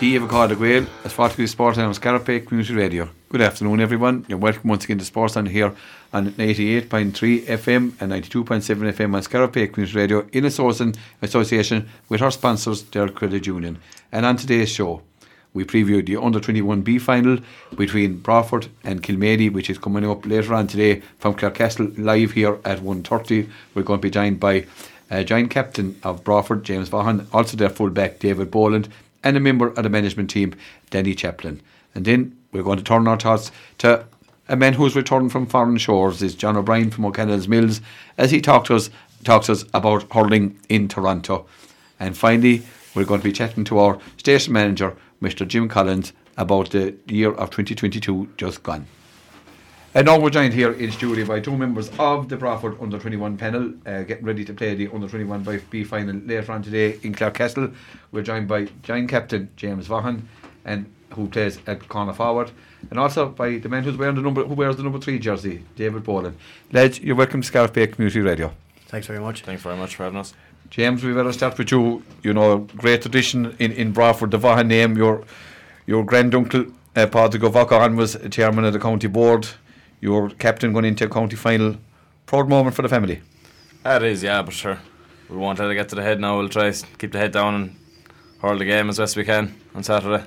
Díomh Cáda Gael, as Fatcu Sport on Scariff Community Radio. Good afternoon, everyone. You're welcome once again to Sportsline here on 88.3 FM and 92.7 FM on Scariff Community Radio in association with our sponsors, Derg Credit Union. And on today's show, we previewed the under 21B final between Broadford and Kilmaley, which is coming up later on today from Clarecastle live here at 1.30. We're going to be joined by uh, joint captain of Broadford, James Vaughan, also their fullback, David Boland, and a member of the management team, Danny Chaplin. And then we're going to turn our thoughts to a man who's returned from foreign shores, is John O'Brien from O'Callaghan's Mills, as he talks to us, talks to us about hurling in Toronto. And finally, we're going to be chatting to our station manager, Mr. Jim Collins, about the year of 2022 just gone. And now we're joined here in studio by two members of the Broadford Under 21 panel, uh, getting ready to play the Under 21 by B final later on today in Clarecastle. We're joined by joint captain James Vaughan, and who plays at corner forward, and also by the man who's wearing the number who wears the number three jersey, David Boland. Lads, you're welcome to Scariff Bay Community Radio. Thanks very much. Thanks very much for having us. James, we better start with you. You know, great tradition in, in Broadford, the Vaughan name. Your your granduncle, uh, Padraig Vaughan, was chairman of the county board your captain going into a county final. Proud moment for the family. That is, yeah, but sure. We won't let it get to the head now. We'll try to keep the head down and hurl the game as best we can on Saturday.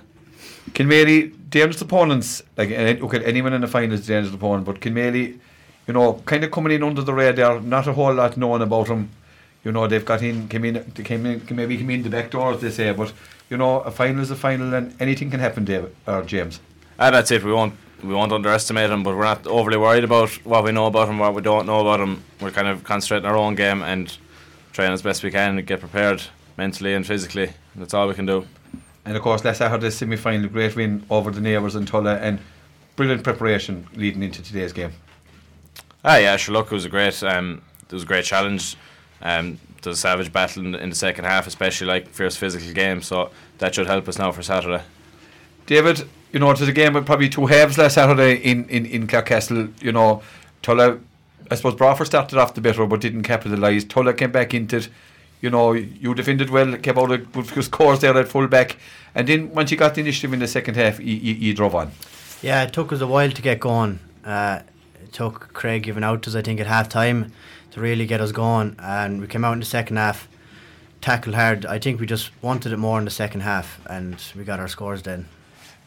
Kilmaley, dangerous opponents. Like okay, anyone in the final is a dangerous opponent, but Kilmaley, you know, kind of coming in under the radar. Not a whole lot known about them. You know, they've got in, came in, they came in, maybe came in the back door, as they say. But you know, a final is a final, and anything can happen, Dave or James. Ah, that's it. We won't we won't underestimate him, but we're not overly worried about what we know about him, what we don't know about him. We're kind of concentrating our own game and trying as best we can to get prepared mentally and physically. That's all we can do. And of course, last Saturday semi final, great win over the neighbours in Tulla, and brilliant preparation leading into today's game. Ah, yeah, sure. Look, it was a great, um, it was a great challenge. Um, a savage battle in, in the second half, especially like fierce physical game. So that should help us now for Saturday. David, you know, it was a game with probably two halves last Saturday in, in, in Clarecastle. You know, Tulla, I suppose Broadford started off the better but didn't capitalise. Tulla came back into it. You know, you defended well, kept out of scores there at full back. And then once you got the initiative in the second half, you, you, you drove on. Yeah, it took us a while to get going. Uh, it took Craig giving out to us, I think, at half time to really get us going. And we came out in the second half, tackled hard. I think we just wanted it more in the second half, and we got our scores then.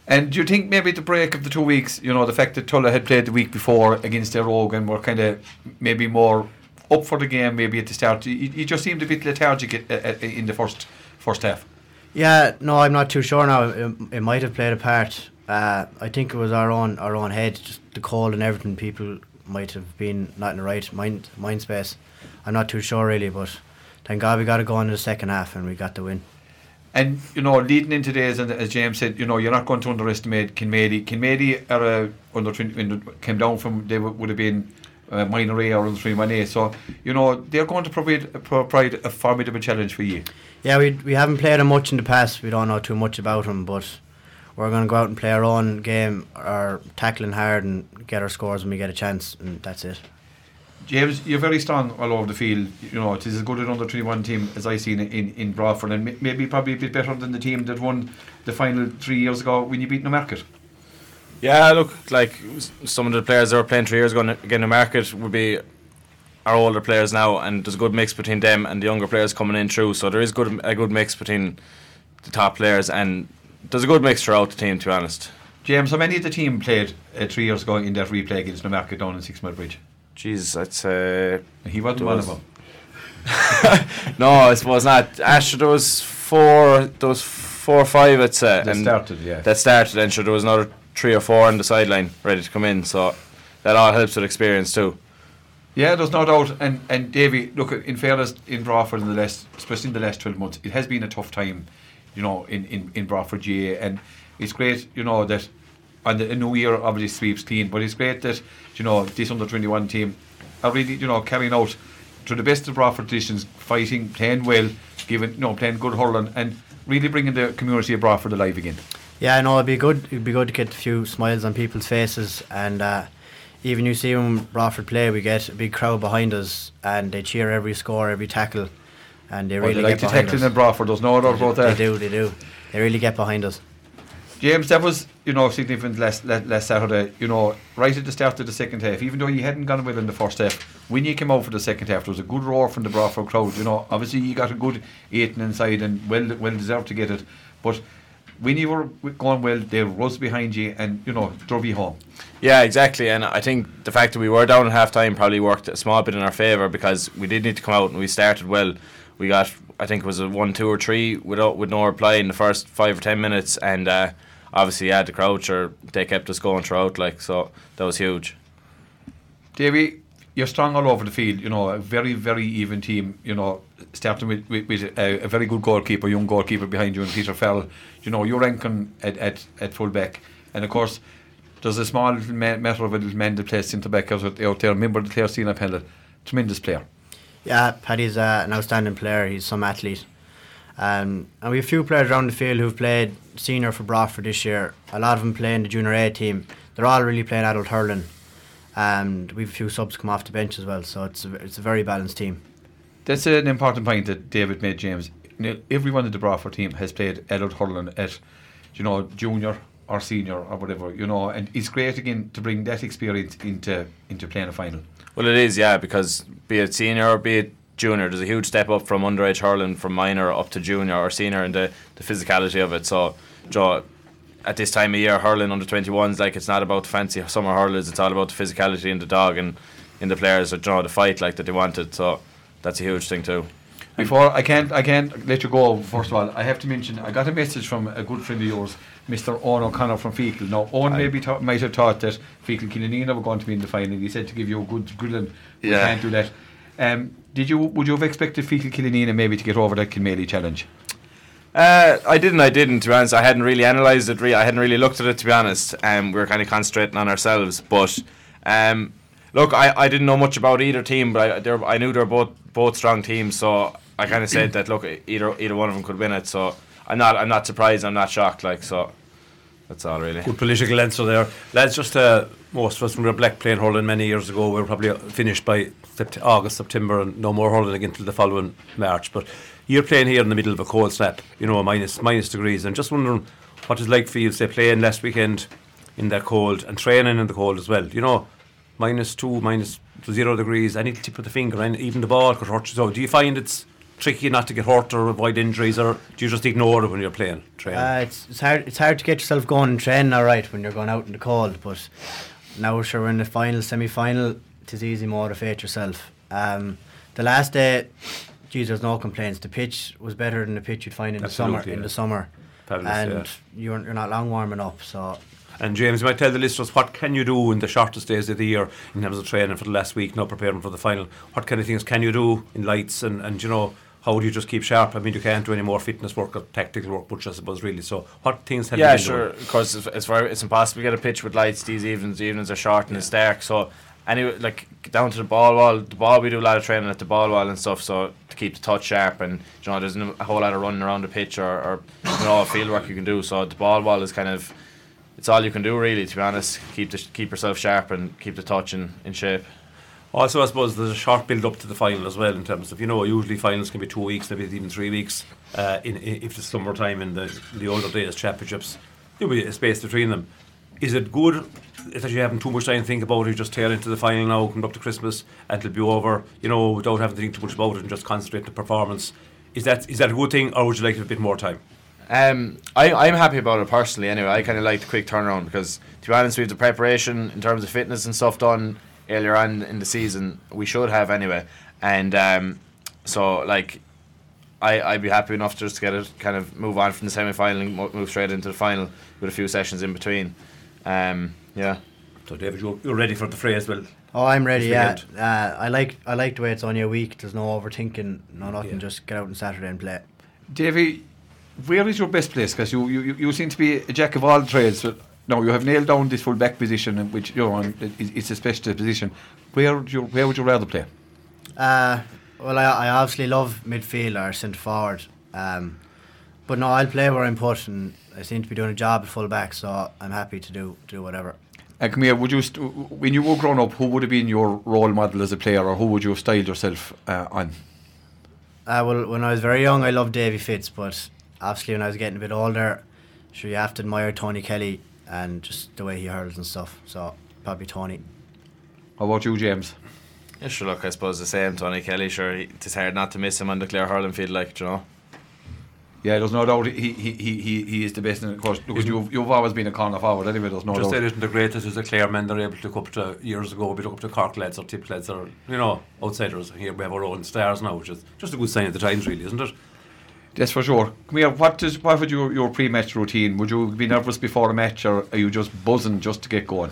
And do you think maybe the break of the two weeks, you know, the fact that Tulla had played the week before against their Rogue and were kind of maybe more up for the game maybe at the start, you, you just seemed a bit lethargic at, at, in the first first half. Yeah, no, I'm not too sure now. It, it might have played a part. Uh, I think it was our own our own head, just the cold and everything. People might have been not in the right mind mind space. I'm not too sure really, but thank God we got to go in the second half and we got the win. And you know, leading into days, and as James said, you know, you're not going to underestimate Kilmaley. Kilmaley are a under when came down from they would have been uh, minor A or under three one A. So you know they're going to provide provide a formidable challenge for you. Yeah, we we haven't played them much in the past. We don't know too much about them, but we're going to go out and play our own game, our tackling hard and get our scores when we get a chance, and that's it. James, you're very strong all over the field. You know, it is as good an under 21 team as I've seen in, in Broadford, and maybe probably a bit better than the team that won the final three years ago when you beat Newmarket. Yeah, look, like some of the players that were playing three years ago again, Newmarket would be our older players now, and there's a good mix between them and the younger players coming in through. So there is good a good mix between the top players, and there's a good mix throughout the team, to be honest. James, how many of the team played uh, three years ago in that replay against Newmarket down in Six Mile Bridge? Jeez, I'd say he wasn't one of them. no, I suppose not. Asher, there was four, there was four or five, I'd say. That and started, yeah. That started, and sure, there was another three or four on the sideline ready to come in. So that all helps with experience too. Yeah, there's no doubt. And and Davy, look, in fairness, in Broadford in the last, especially in the last twelve months, it has been a tough time, you know, in in in Broadford GA, and it's great, you know, that and the new year obviously sweeps clean. But it's great that you know this under twenty one team are really you know carrying out to the best of Broadford traditions, fighting, playing well, giving you know playing good hurling, and really bringing the community of Broadford alive again. Yeah, I know it'd be good. It'd be good to get a few smiles on people's faces, and uh, even you see when Broadford play, we get a big crowd behind us, and they cheer every score, every tackle, and they really well, they like get to tackling in Broadford. There's no doubt about that. They do, they do. They really get behind us. James, that was you know significant less, last last Saturday. You know, right at the start of the second half, even though you hadn't gone well in the first half, when you came out for the second half, there was a good roar from the Broadford crowd. You know, obviously you got a good eighteen inside and well well deserved to get it, but when you were going well, they rose behind you and you know drove you home. Yeah, exactly. And I think the fact that we were down at half time probably worked a small bit in our favour because we did need to come out and we started well. We got, I think it was a one, two, or three without with no reply in the first five or ten minutes, and uh, obviously, yeah, the crouch or they kept us going throughout. Like so, that was huge. Davy, you're strong all over the field. You know, a very, very even team. You know, starting with, with, with a, a, very good goalkeeper, young goalkeeper behind you, and Peter Fell. You know, you're ranking at, at, at full back, and of course, there's a small little matter of a little man that plays centre back out, out there. Remember the Clare Sina Pendle, tremendous player. Yeah, Paddy's uh, an outstanding player. He's some athlete. Um, and we have a few players around the field who've played senior for Broadford this year. A lot of them play in the junior A team. They're all really playing adult hurling. And we've a few subs come off the bench as well. So it's a, it's a very balanced team. That's an important point that David made, James. Everyone in the Broadford team has played adult hurling at, you know, junior or senior or whatever, you know, and it's great again to bring that experience into into playing a final. Well, it is, yeah, because be it senior or be it junior, there's a huge step up from underage hurling from minor up to junior or senior and the, the physicality of it. So, Joe, at this time of year, hurling under 21s, like it's not about fancy summer hurlers, it's all about the physicality in the dog and in the players that draw the fight like that they wanted. So, that's a huge thing too. Before I can't, I can't let you go. First of all, I have to mention I got a message from a good friend of yours, Mr. Owen O'Connor from Feakle. Now, Owen maybe th- might have thought that Feakle Killanena were going to be in the final. He said to give you a good grilling. Yeah. We can't do that. Um, did you? Would you have expected Feakle Killanena maybe to get over that Kilmaley challenge? Uh, I didn't. I didn't. To be honest, I hadn't really analysed it. Re- I hadn't really looked at it. To be honest, um, we were kind of concentrating on ourselves. But um, look, I, I didn't know much about either team, but I, I knew they were both both strong teams. So I kind of said that look, either either one of them could win it. So I'm not I'm not surprised. I'm not shocked. Like so, that's all really. Good political answer there, lads. Just uh, most of us when we were black playing hurling many years ago, we were probably finished by sept- August, September, and no more hurling again until the following March. But you're playing here in the middle of a cold snap, you know, minus minus degrees, and just wondering what it's like for you, to say, playing last weekend in that cold and training in the cold as well. You know, minus two, minus zero degrees, any tip of the finger, and even the ball could hurt you. So, do you find it's tricky not to get hurt or avoid injuries, or do you just ignore it when you're playing? Training? Uh, it's, it's hard. It's hard to get yourself going and training all right when you're going out in the cold. But now sure we're in the final, semi-final. It is easy to motivate yourself. Um, the last day, geez, there's no complaints. The pitch was better than the pitch you'd find in Absolutely, the summer. Yeah. In the summer, Fabulous, and yeah. you're you're not long warming up, so and James, you might tell the listeners what can you do in the shortest days of the year in terms of training for the last week, now preparing for the final. What kind of things can you do in lights and, and you know how do you just keep sharp? I mean, you can't do any more fitness work or tactical work, which I suppose really. So, what things have yeah, you been sure, because it's, it's, it's impossible to get a pitch with lights these evenings. The evenings are short and yeah. it's dark. So, anyway, like down to the ball wall, the ball we do a lot of training at the ball wall and stuff. So to keep the touch sharp and you know, there's a whole lot of running around the pitch or, or you know, field work you can do. So the ball wall is kind of it's all you can do really. To be honest, keep the, keep yourself sharp and keep the touch in, in shape. Also, I suppose there's a short build up to the final as well in terms of you know usually finals can be two weeks, maybe even three weeks. Uh, in, in if it's summertime in the the older days championships, there'll be a space between them. Is it good that you haven't too much time to think about it? You just tail into the final now, come up to Christmas, and it'll be over. You know, without having to think too much about it and just concentrate on the performance. Is that is that a good thing, or would you like a bit more time? Um, I, I'm happy about it personally. Anyway, I kind of like the quick turnaround because, to be honest, we have the preparation in terms of fitness and stuff done earlier on in the season. We should have anyway, and um, so like I I'd be happy enough just to get it kind of move on from the semi final and move straight into the final with a few sessions in between. Um, yeah. So David, you're, you're ready for the fray as well. Oh, I'm ready. Yeah, uh, I like I like the way it's only a week. There's no overthinking, no nothing. Yeah. Just get out on Saturday and play. Davy, where is your best place? Because you, you you seem to be a jack of all trades. So no, you have nailed down this full back position, which you know it's a specialist position. Where would you where would you rather play? Uh, well, I, I obviously love midfield or centre forward, um, but no, I'll play where I'm put, and I seem to be doing a job at full back, so I'm happy to do do whatever. And come here, would you st- when you were growing up, who would have been your role model as a player, or who would you have styled yourself uh, on? Uh, well, when I was very young, I loved Davy Fitz, but obviously when I was getting a bit older, sure you have to admire Tony Kelly and just the way he hurls and stuff. So probably Tony. How about you, James? Yeah, sure. Look, I suppose the same. Tony Kelly. Sure, he, it's hard not to miss him on the Clare hurling field, like you know. Yeah, there's no doubt he he, he, he, he is the best. And of course, because you've, you've always been a corner forward anyway, there's no Just doubt. say isn't the greatest as a Clare men they're able to look up to years ago, we look up to Cork lads or Tip lads or you know, outsiders. Here we have our own stars now, which is just a good sign of the times really, isn't it? That's for sure. Come here, what, is, what would your, your pre-match routine? Would you be nervous before a match or are you just buzzing just to get going?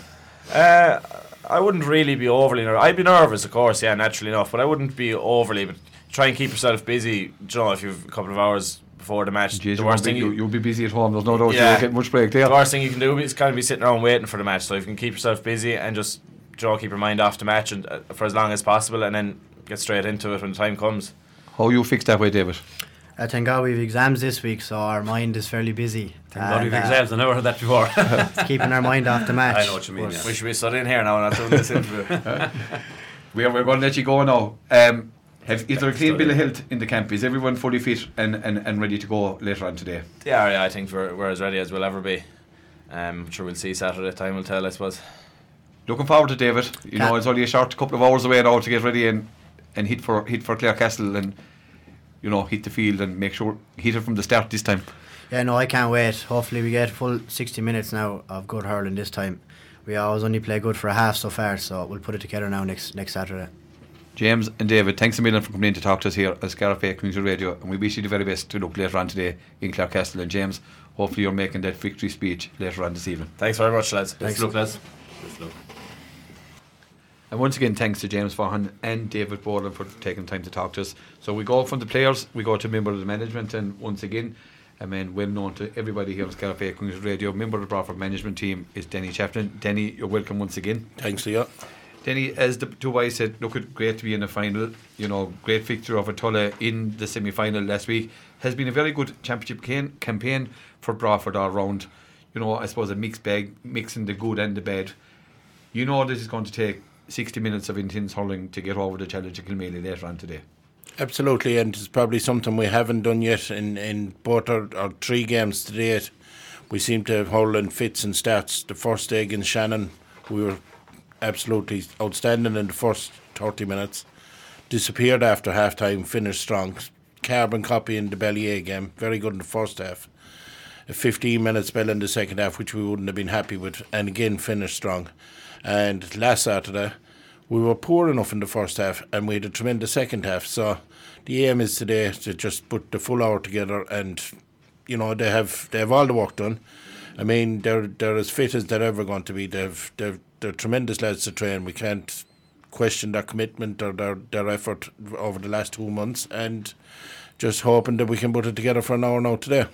Uh, I wouldn't really be overly nervous. I'd be nervous, of course, yeah, naturally enough, but I wouldn't be overly. But try and keep yourself busy. You know, if you've a couple of hours before the match, Jeez, the worst thing you, you'll be busy at home. There's no doubt Yeah. you'll get much break there. the worst thing you can do is kind of be sitting around waiting for the match. So if you can keep yourself busy and just you know, keep your mind off the match and uh, for as long as possible, and then get straight into it when the time comes. How you fix that way, David? Uh, thank God we've exams this week, so our mind is fairly busy. Thank God we've uh, exams, I never heard that before. keeping our mind off the match. I know what you mean, yeah. We should be studying here now, and not doing this interview. We're, we're going to let you go now. Um, have, is there a clean bill of health in the camp? Is everyone fully fit and, and, and ready to go later on today? yeah, yeah, I think we're, we're as ready as we'll ever be. Um, I'm sure we'll see Saturday. Time will tell, I suppose. Looking forward to David. You know, it's only a short couple of hours away now to get ready and, and hit for hit for Clarecastle and you know hit the field and make sure hit it from the start this time. Yeah, no, I can't wait. Hopefully, we get full 60 minutes now of good hurling this time. We always only play good for a half so far, so we'll put it together now next next Saturday. James and David, thanks a million for coming in to talk to us here at Scariff Community Radio, and we wish you the very best to look later on today in Clarecastle. And James, hopefully you're making that victory speech later on this evening. Thanks very much, lads. Let's look, lads. Let's look. And once again, thanks to James Vaughan and David Boland for taking time to talk to us. So we go from the players, we go to member of the management, and once again, I mean, well known to everybody here on Scariff Community Radio, member of the Broadford management team is Denny Chaplin. Denny, you're welcome once again. Thanks to you. Denny, as the two boys said, look, it great to be in the final. You know, great victory over Tulla in the semi final last week. Has been a very good championship can- campaign for Broadford all round. You know, I suppose a mixed bag, mixing the good and the bad. You know, this is going to take 60 minutes of intense hurling to get over the challenge of Kilmaley later on today. Absolutely, and it's probably something we haven't done yet in, in both our, our three games to date. We seem to have hurled in fits and starts. The first day against Shannon, we were absolutely outstanding in the first 30 minutes. Disappeared after half time, finished strong. Carbon copy in the Ballyea game, very good in the first half. A 15 minute spell in the second half, which we wouldn't have been happy with, and again finished strong. And last Saturday, we were poor enough in the first half, and we had a tremendous second half. So the aim is today to just put the full hour together, and you know they have they have all the work done. I mean they're they're as fit as they're ever going to be. They've they've they're tremendous lads to train. We can't question their commitment or their their effort over the last two months, and just hoping that we can put it together for an hour now today.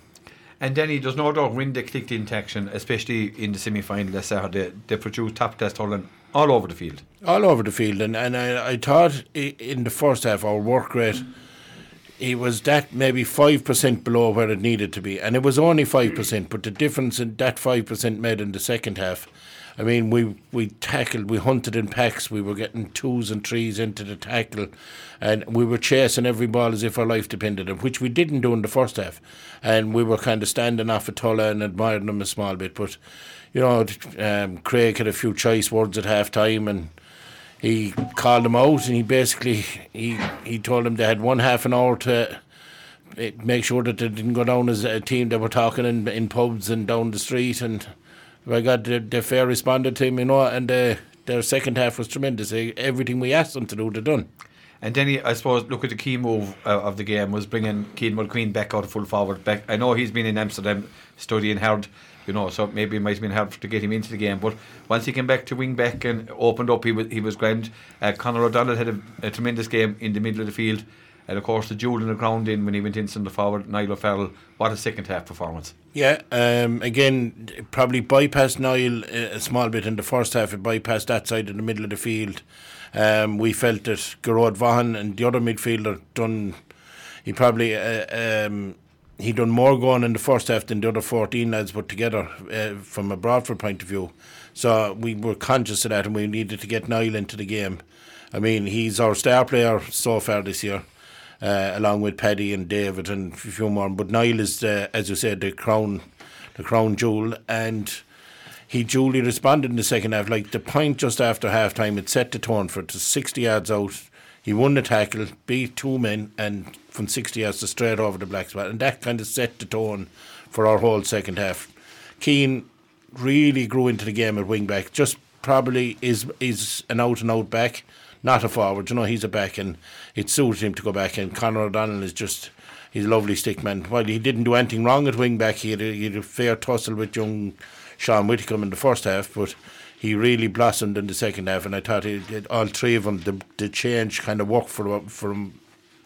And Denny, there's no doubt when they clicked into action, especially in the semi final last Saturday, they produced top class hurling all over the field. all over the field, and, and I, I thought in the first half our work rate it was that maybe five percent below where it needed to be, and it was only five percent. But the difference in that five percent made in the second half, I mean, we we tackled, we hunted in packs, we were getting twos and threes into the tackle, and we were chasing every ball as if our life depended on, which we didn't do in the first half, and we were kind of standing off at Tulla and admiring them a small bit, but. You know, um, Craig had a few choice words at half time and he called them out and he basically he he told them they had one half an hour to eh, make sure that they didn't go down as a team. That were talking in, in pubs and down the street and I got the, the fair responded to him you know and uh, their second half was tremendous everything we asked them to do they done And Denny, I suppose, look at the key move uh, of the game was bringing Keane Mulqueen back out full forward. Back, I know he's been in Amsterdam studying hard, you know, so maybe it might have been hard to get him into the game. But once he came back to wing back and opened up, he was he was grand. Uh, Conor O'Donnell had a, a tremendous game in the middle of the field, and of course the jewel in the ground in when he went in centre forward. Niall O'Farrell, what a second half performance. Yeah, um, again, probably bypassed Niall a a small bit in the first half. It bypassed that side in the middle of the field. Um, we felt that Gerard Vaughan and the other midfielder done. He probably uh, um, he done more going in the first half than the other fourteen lads put together uh, from a Broadford point of view. So we were conscious of that, and we needed to get Niall into the game. I mean, he's our star player so far this year uh, along with Paddy and David and a few more. But Niall is, uh, as you said, the crown the crown jewel, and he duly responded in the second half. Like the point just after half time, it set the tone for it to 60 yards out. He won the tackle, beat two men, and from 60 yards to straight over the black spot. And that kind of set the tone for our whole second half. Keane really grew into the game at wing back. Just probably is is an out and out back, not a forward. You know, he's a back, and it suited him to go back. And Conor O'Donnell is just he's a lovely stick man. While he didn't do anything wrong at wing back, he had a, he had a fair tussle with young Sean Whitcomb in the first half, but he really blossomed in the second half. And I thought he, all three of them, the, the change kind of worked for for him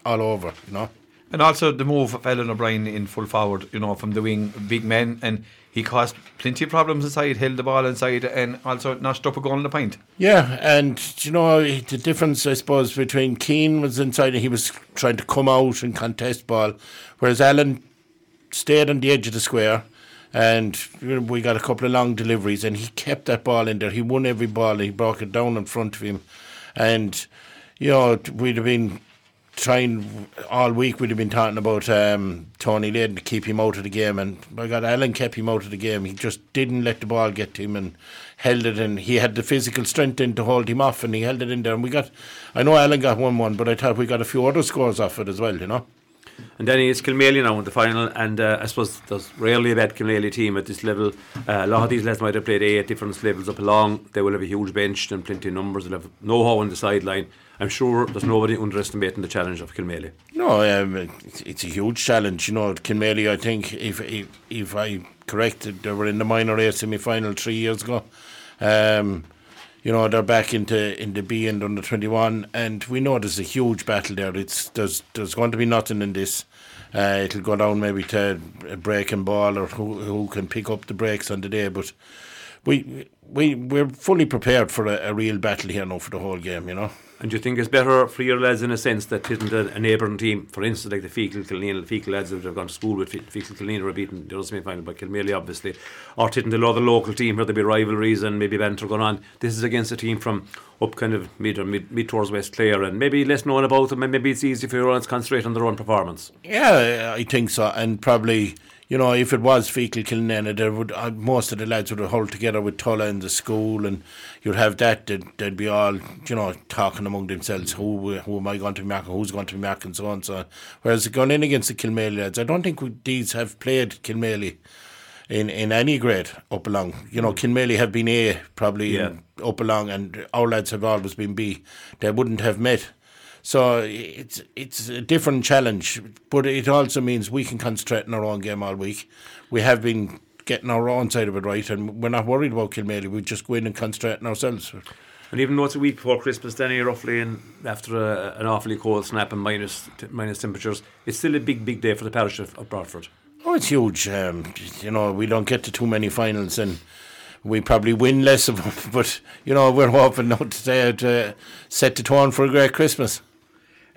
all over. You know. And also the move of Alan O'Brien in full forward, you know, from the wing, big men, and he caused plenty of problems inside, held the ball inside, and also notched up a goal in the point. Yeah, and you know the difference, I suppose, between Keane was inside and he was trying to come out and contest ball, whereas Alan stayed on the edge of the square. And we got a couple of long deliveries, and he kept that ball in there. He won every ball. He brought it down in front of him, and you know we'd have been trying all week we'd have been talking about um, Tony Lydon to keep him out of the game and by God Alan kept him out of the game he just didn't let the ball get to him and held it and he had the physical strength in to hold him off and he held it in there and we got I know Alan got 1-1 but I thought we got a few other scores off it as well you know and then it's Kilmaley now in the final, and uh, I suppose there's rarely a bad Kilmaley team at this level. Uh, a lot of these lads might have played eight different levels up along. They will have a huge bench and plenty of numbers. They'll have know-how on the sideline. I'm sure there's nobody underestimating the challenge of Kilmaley. No, um, it's, a huge challenge. You know, Kilmaley, I think, if, if, if I corrected, they were in the minor A semi final three years ago. Um, you know they're back into into B and under twenty one, and we know there's a huge battle there. It's there's there's going to be nothing in this. Uh, it'll go down maybe to a breaking ball or who who can pick up the breaks on the day, but we we we're fully prepared for a, a real battle here now for the whole game. You know. And do you think it's better for your lads in a sense that isn't a, a neighbouring team, for instance, like the Feakle Killanena, the Feakle lads that have gone to school with Feakle Killanena were beaten the semi final by Kilmaley, obviously, or didn't the other local team where there be rivalries and maybe banter going on. This is against a team from up kind of mid or mid, mid towards West Clare and maybe less known about them and maybe it's easy for your own to concentrate on their own performance. Yeah, I think so. And probably you know, if it was Feakle Killanena, there would uh, most of the lads would hold together with Tulla in the school, and you'd have that. They'd, they'd be all, you know, talking among themselves. Who who am I going to be marking? Who's going to be marking? So on, and so on. Whereas going in against the Kilmaley lads, I don't think we, these have played Kilmaley in, in any grade up along. You know, Kilmaley have been A probably Yeah. up along, and our lads have always been B. They wouldn't have met. So it's it's a different challenge, but it also means we can concentrate on our own game all week. We have been getting our own side of it right, and we're not worried about Kilmaley. We just go in and concentrate on ourselves. And even though it's a week before Christmas, Danny, roughly, and after a, an awfully cold snap and minus, t- minus temperatures, it's still a big, big day for the parish of, of Broadford. Oh, it's huge. Um, you know, we don't get to too many finals, and we probably win less of them. But you know, we're hoping not to, to set the tone for a great Christmas.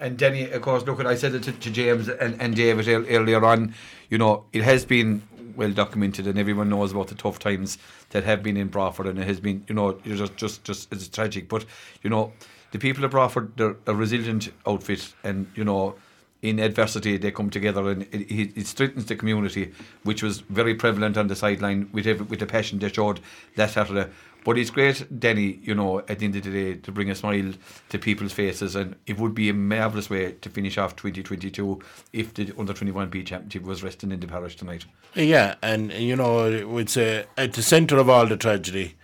And Denny, of course, look, I said it to, to James and, and David earlier on. You know, it has been well documented, and everyone knows about the tough times that have been in Broadford, and it has been, you know, just, just, just it's tragic. But you know, the people of Broadford, they're a resilient outfit, and you know, in adversity they come together, and it, it, it strengthens the community, which was very prevalent on the sideline with every, with the passion they showed that Saturday. But it's great, Denny, you know, at the end of the day, to bring a smile to people's faces. And it would be a marvellous way to finish off 2022 if the Under 21B Championship was resting in the parish tonight. Yeah, and you know, it's uh, at the centre of all the tragedy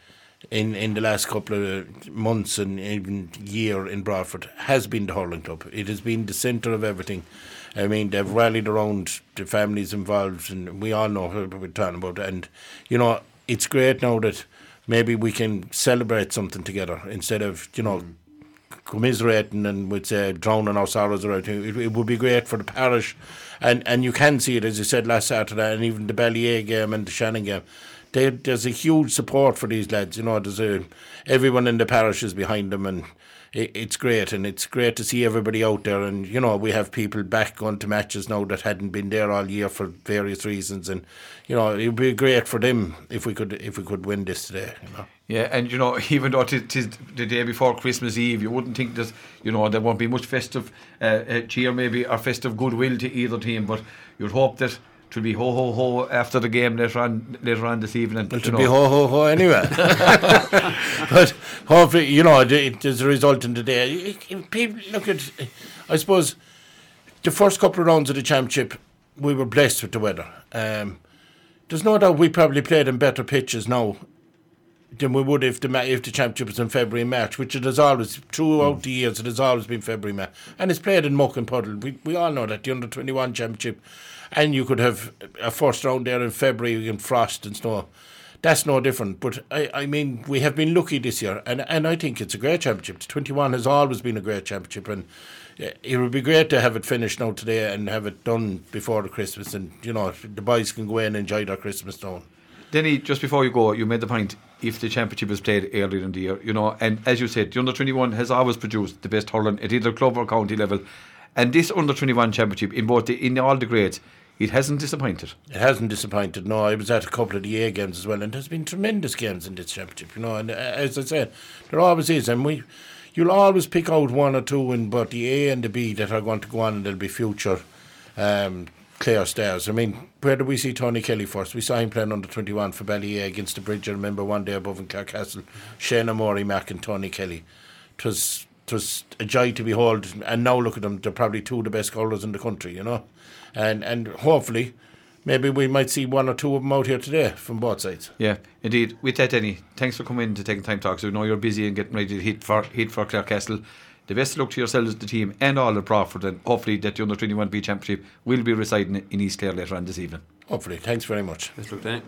in, in the last couple of months and even year in Broadford has been the hurling club. It has been the centre of everything. I mean, they've rallied around the families involved, and we all know what we're talking about. And you know, it's great now that maybe we can celebrate something together instead of you know commiserating and with uh, drowning our sorrows or anything. It, it would be great for the parish, and and you can see it as you said last Saturday, and even the Ballyea game and the Shannon game. They, there's a huge support for these lads. You know, there's a everyone in the parish is behind them, and it's great. And it's great to see everybody out there. And you know, we have people back going to matches now that hadn't been there all year for various reasons. And you know, it would be great for them if we could if we could win this today. You know. Yeah, and you know, even though it is the day before Christmas Eve, you wouldn't think that you know there won't be much festive uh, uh, cheer, maybe or festive goodwill to either team. But you'd hope that it will be ho ho ho after the game later on later on this evening. It you will be ho ho ho anyway. but hopefully, you know, it- is a result in the day. It- it- People look at, I suppose, the first couple of rounds of the championship, we were blessed with the weather. Um, there's no doubt we probably played in better pitches now than we would if the if the championship was in February and March, which it has always throughout the years. It has always been February March, and it's played in muck and puddle. We we all know that the under twenty one championship, and you could have a first round there in February in frost and snow. That's no different. But I, I mean, we have been lucky this year, and, and I think it's a great championship. The 21 has always been a great championship, and uh, it would be great to have it finished now today and have it done before the Christmas, and you know the boys can go in and enjoy their Christmas now. Denny, just before you go, you made the point if the championship was played earlier in the year, you know, and as you said, the under 21 has always produced the best hurling at either club or county level. And this under 21 championship, in both the, in all the grades, it hasn't disappointed. It hasn't disappointed. No, I was at a couple of the A games as well, and there's been tremendous games in this championship. You know, and uh, as I said, there always is, and we, you'll always pick out one or two in both the A and the B that are going to go on, and they'll be future um, clear stairs. I mean, where did we see Tony Kelly first? We saw him playing under twenty one for Ballyea against the Bridge. I remember one day above in Clarecastle, Shane O'Morey, Mac, and Tony Kelly. It was a joy to behold, and now look at them. They're probably two of the best colours in the country. You know, and and hopefully. Maybe we might see one or two of them out here today from both sides. Yeah, indeed. With that, Denny, thanks for coming in to taking time to talk. So we know you're busy and getting ready to hit for hit for Clarecastle. The best of luck to yourselves, the team, and all of Broadford, and hopefully that the under 21 B Championship will be residing in East Clare later on this evening. Hopefully. Thanks very much. Let's look Danny.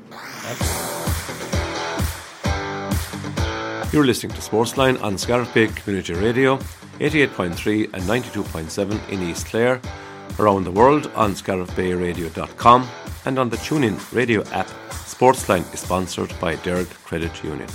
You're listening to Sportsline on Scariff Bay Community Radio, 88.3 and 92.7 in East Clare, around the world on scariffbayradio.com and on the TuneIn radio app. Sportsline is sponsored by Derg Credit Union.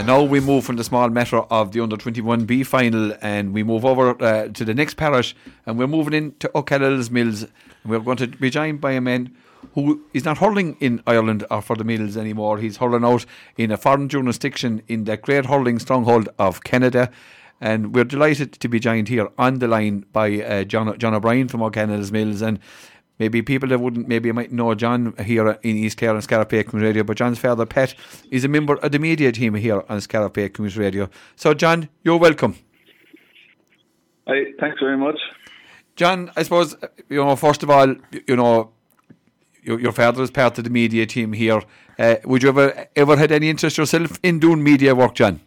And now we move from the small matter of the under 21B final and we move over uh, to the next parish and we're moving into O'Callaghan's Mills. And we're going to be joined by a man who is not hurling in Ireland or for the Mills anymore. He's hurling out in a foreign jurisdiction in the great hurling stronghold of Canada. And we're delighted to be joined here on the line by uh, John, John O'Brien from O'Callaghan's Mills. And maybe people that wouldn't maybe might know John here in East Clare on Scariff Bay Community Radio, but John's father Pat is a member of the media team here on Scariff Bay Community Radio. So John, you're welcome. Hi, thanks very much. John, I suppose you know. First of all, you know, your, your father is part of the media team here. Uh, would you ever ever had any interest yourself in doing media work, John?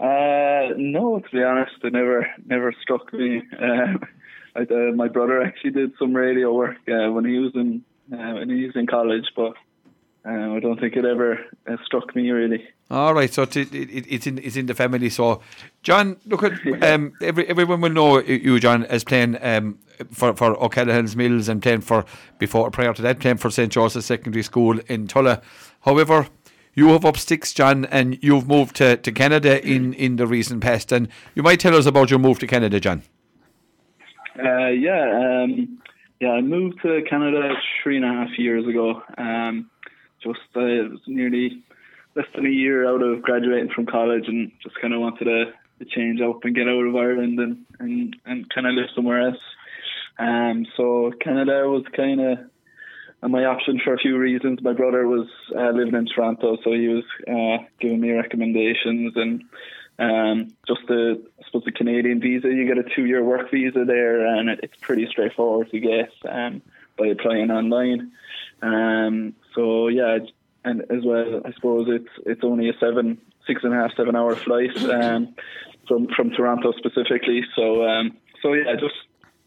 Uh, no, to be honest, it never never struck me. Uh, I, uh, my brother actually did some radio work uh, when he was in uh, when he was in college, but uh, I don't think it ever uh, struck me really. All right, so it, it, it's in it's in the family. So, John, look at um, every everyone will know you, John, as playing um, for for O'Callaghan's Mills and playing for before prior to that playing for St Joseph's Secondary School in Tulla. However, you have up sticks, John, and you've moved to, to Canada in, in the recent past. And you might tell us about your move to Canada, John. Uh, yeah, um, yeah, I moved to Canada three and a half years ago. Um, just uh, it was nearly less than a year out of graduating from college, and just kind of wanted to, to change up and get out of Ireland and and, and kind of live somewhere else. Um, so Canada was kind of my option for a few reasons. My brother was uh, living in Toronto, so he was uh, giving me recommendations and um, just the suppose the Canadian visa. You get a two-year work visa there, and it, it's pretty straightforward to get um, by applying online. Um, so yeah, and as well, I suppose it's it's only a seven, six and a half, seven hour flight um, from from Toronto specifically. So um, so yeah, just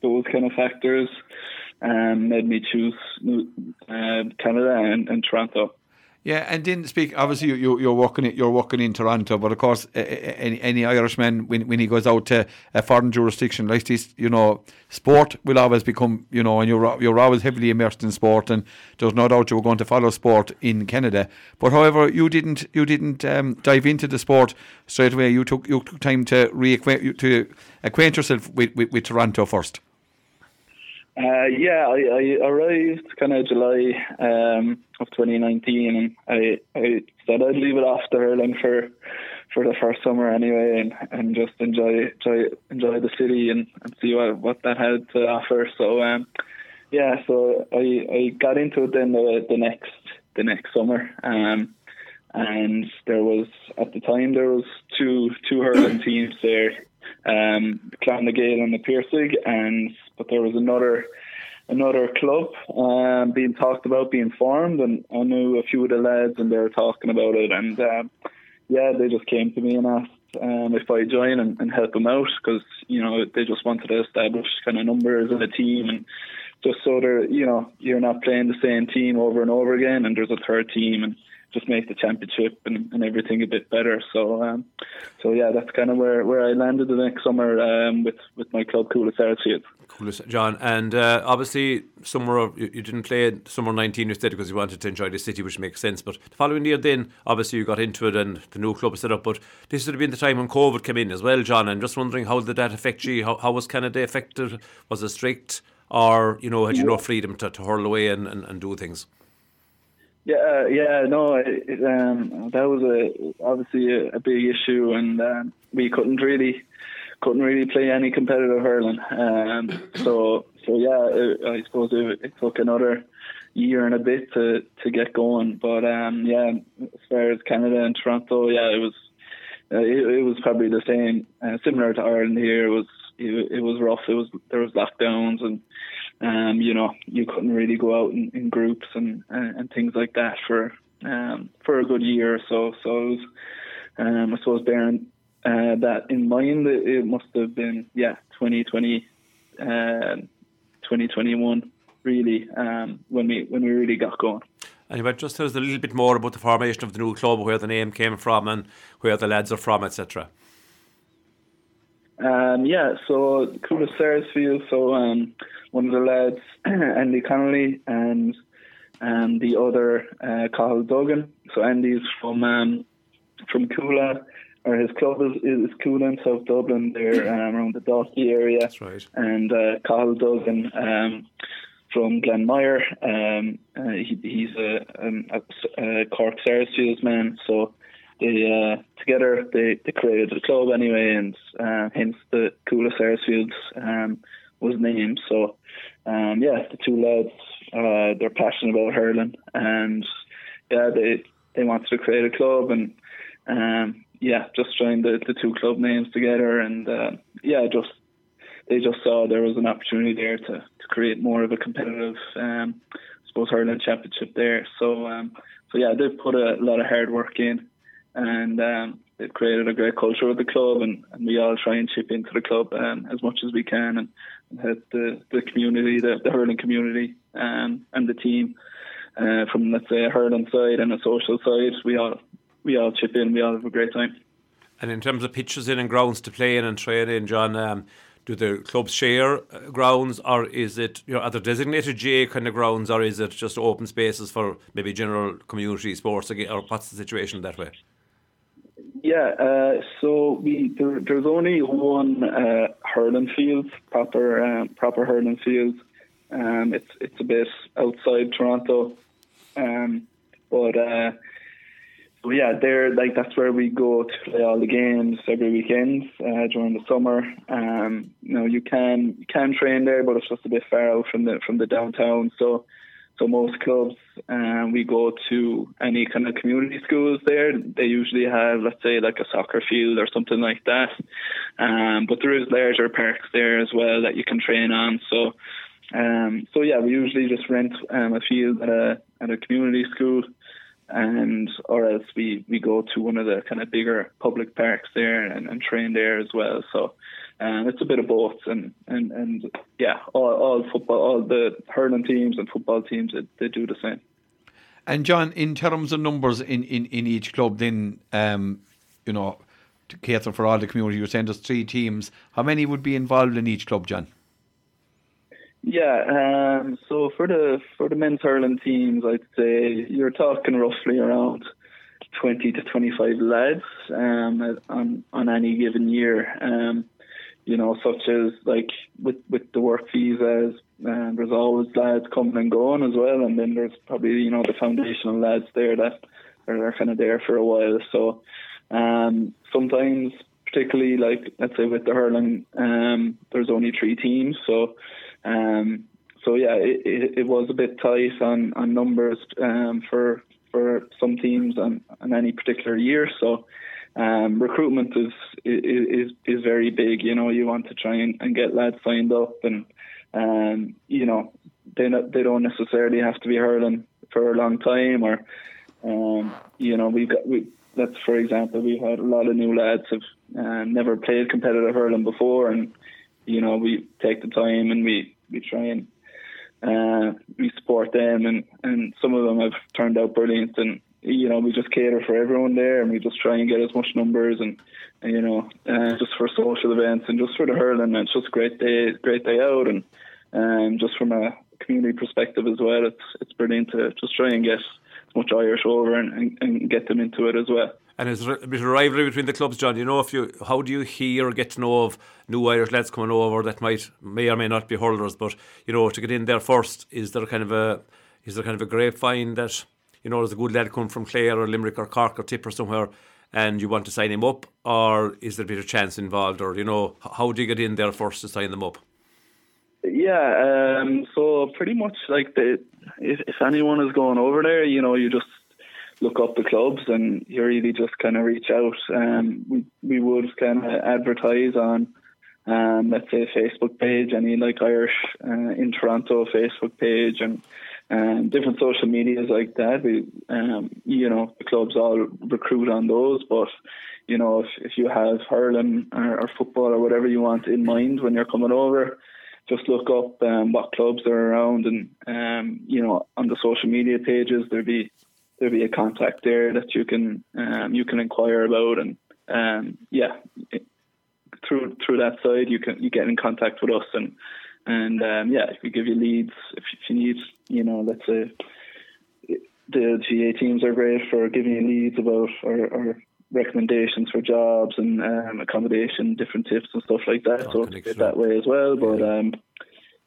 those kind of factors um, made me choose uh, Canada and, and Toronto. Yeah, and then speak. Obviously, you, you you're working it. You're working in Toronto, but of course, any, any Irishman when when he goes out to a foreign jurisdiction like this, you know, sport will always become, you know, and you're you're always heavily immersed in sport, and there's no doubt you were going to follow sport in Canada. But however, you didn't you didn't um, dive into the sport straight away. You took you took time to reacquaint to acquaint yourself with, with, with Toronto first. Uh, yeah, I, I arrived kind of July um, of 2019, and I, I said I'd leave it off the hurling for for the first summer anyway, and, and just enjoy enjoy enjoy the city and, and see what what that had to offer. So um, yeah, so I I got into it then the the next the next summer. Um, and there was at the time there was two two hurling teams there, um, Clonagale and the Piercing, and but there was another another club um, being talked about being formed, and I knew a few of the lads, and they were talking about it, and um, yeah, they just came to me and asked um, if I join and, and help them out because you know they just wanted to establish kind of numbers in a team and just so they're you know you're not playing the same team over and over again, and there's a third team and just make the championship and, and everything a bit better. So, um, so yeah, that's kind of where, where I landed the next summer um, with with my club, Cuala Sarsfield. Coolest, John. And uh, obviously, summer you, you, didn't play summer 19 instead because you wanted to enjoy the city, which makes sense. But the following year, then obviously you got into it and the new club set up. But this would have been the time when COVID came in as well, John. I'm just wondering how did that affect you? How, how was Canada affected? Was it strict, or you know, had you no freedom to, to hurl away and, and, and do things? Yeah, uh, yeah, no, it, um, that was a obviously a, a big issue, and um, we couldn't really couldn't really play any competitive hurling. Um, so, so yeah, it, I suppose it, it, took another year and a bit to to get going. But um, yeah, as far as Canada and Toronto, yeah, it was uh, it, it, was probably the same, uh, similar to Ireland here. It was it, it was rough. It was there was lockdowns and um, you know, you couldn't really go out in, in groups and uh, and things like that for um, for a good year or so. So was, um, I suppose bearing uh, that in mind, it, it, must have been yeah 2020, uh, 2021 really um, when we when we really got going. And might just tell us a little bit more about the formation of the new club, where the name came from, and where the lads are from, etc. Um, yeah, so Cuala Sarsfield, so um, one of the lads, Andy Connolly, and um, the other, uh, Cathal Duggan. So Andy's from um, from Cuala, or his club is, is Cuala in South Dublin, there um, around the Dalkey area. That's right. And uh, Cathal Duggan um, from Glanmire. Um, uh, he, he's a, um, a, a Cork Sarsfields man, so they uh, together they, they created the club anyway, and uh, hence the Cuala Sarsfields um, was named. So um, yeah, the two lads uh, they're passionate about hurling, and yeah, they they wanted to create a club, and um, yeah, just joined the, the two club names together, and uh, yeah, just they just saw there was an opportunity there to, to create more of a competitive, um, suppose, hurling championship there. So um, so yeah, they've put a lot of hard work in and um, created a great culture with the club, and, and we all try and chip into the club um, as much as we can, and, and help the, the community, the, the hurling community, um, and the team. Uh, from let's say a hurling side and a social side, we all we all chip in, we all have a great time. And in terms of pitches in and grounds to play in and train in, John, um, do the clubs share uh, grounds, or is it you know are there designated GAA kind of grounds, or is it just open spaces for maybe general community sports, or what's the situation that way? Yeah, uh, so we there, there's only one uh, hurling field, proper um, proper hurling field. Um, it's it's a bit outside Toronto, um, but uh, so yeah, there like that's where we go to play all the games every weekend uh, during the summer. Um, you know, you can you can train there, but it's just a bit far out from the from the downtown. So so most clubs, um, we go to any kind of community schools there. They usually have, let's say, like a soccer field or something like that. Um, but there is larger parks there as well that you can train on. So, um, so yeah, we usually just rent um, a field at a at a community school, and or else we we go to one of the kind of bigger public parks there and, and train there as well. So um, it's a bit of both, and and and yeah, all, all football, all the hurling teams and football teams, they, they do the same. And John, in terms of numbers in, in, in each club, then um, you know, to cater for all the community, you send us three teams. How many would be involved in each club, John? Yeah, um, so for the for the men's hurling teams, I'd say you're talking roughly around twenty to twenty five lads um, on on any given year. Um, you know, such as like with with the work visas, and there's always lads coming and going as well, and then there's probably you know the foundational lads there that are, kind of there for a while. So, Um, sometimes, particularly like let's say with the hurling, um, there's only three teams, so um, so yeah, it, it, it, was a bit tight on on numbers um, for for some teams on, on any particular year. So um, recruitment is, is is very big. You know, you want to try and, and get lads signed up, and um, you know they they don't necessarily have to be hurling for a long time, or um, you know we've got we. That's for example, we've had a lot of new lads have uh, never played competitive hurling before, and you know we take the time and we we try and uh, we support them, and and some of them have turned out brilliant, and you know we just cater for everyone there, and we just try and get as much numbers, and, and you know uh, just for social events and just for the hurling, it's just a great day, great day out, and um, just from a community perspective as well, it's it's brilliant to just try and get as much Irish over and, and, and get them into it as well. And there a bit of rivalry between the clubs, John? You know, if you how do you hear or get to know of new Irish lads coming over that might may or may not be hurlers, but you know, to get in there first, is there kind of a is there kind of a grapevine that you know there's a good lad coming from Clare or Limerick or Cork or Tip or somewhere, and you want to sign him up, or is there a bit of chance involved, or you know, how do you get in there first to sign them up? Yeah, um, so pretty much like the if, if anyone is going over there, you know, you just look up the clubs and you really just kind of reach out. Um, we we would kind of advertise on, um, let's say a Facebook page, any like Irish uh, in Toronto Facebook page, and um, different social medias like that. We, um, you know, the clubs all recruit on those, but you know, if if you have hurling or, or football or whatever you want in mind when you're coming over. Just look up um, what clubs are around, and um, you know on the social media pages there'll be there'll be a contact there that you can um, you can inquire about, and um, yeah, it, through through that side you can you get in contact with us, and and um, yeah, if we give you leads, if, you need, you know, let's say the GAA teams are great for giving you leads about or, or recommendations for jobs and um, accommodation, different tips and stuff like that. Oh, so it's that way as well. But um,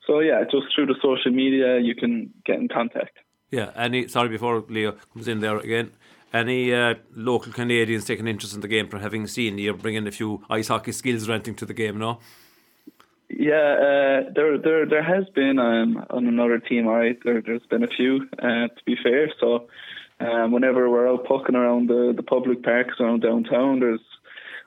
so yeah, just through the social media, you can get in contact. Yeah, any sorry before Leo comes in there again. Any uh, local Canadians taking interest in the game from having seen you bringing a few ice hockey skills renting to the game, no? Yeah, uh, there there there has been um, on another team. All right, there, there's been a few. Uh, to be fair, so um, whenever we're out poking around the, the public parks around downtown, there's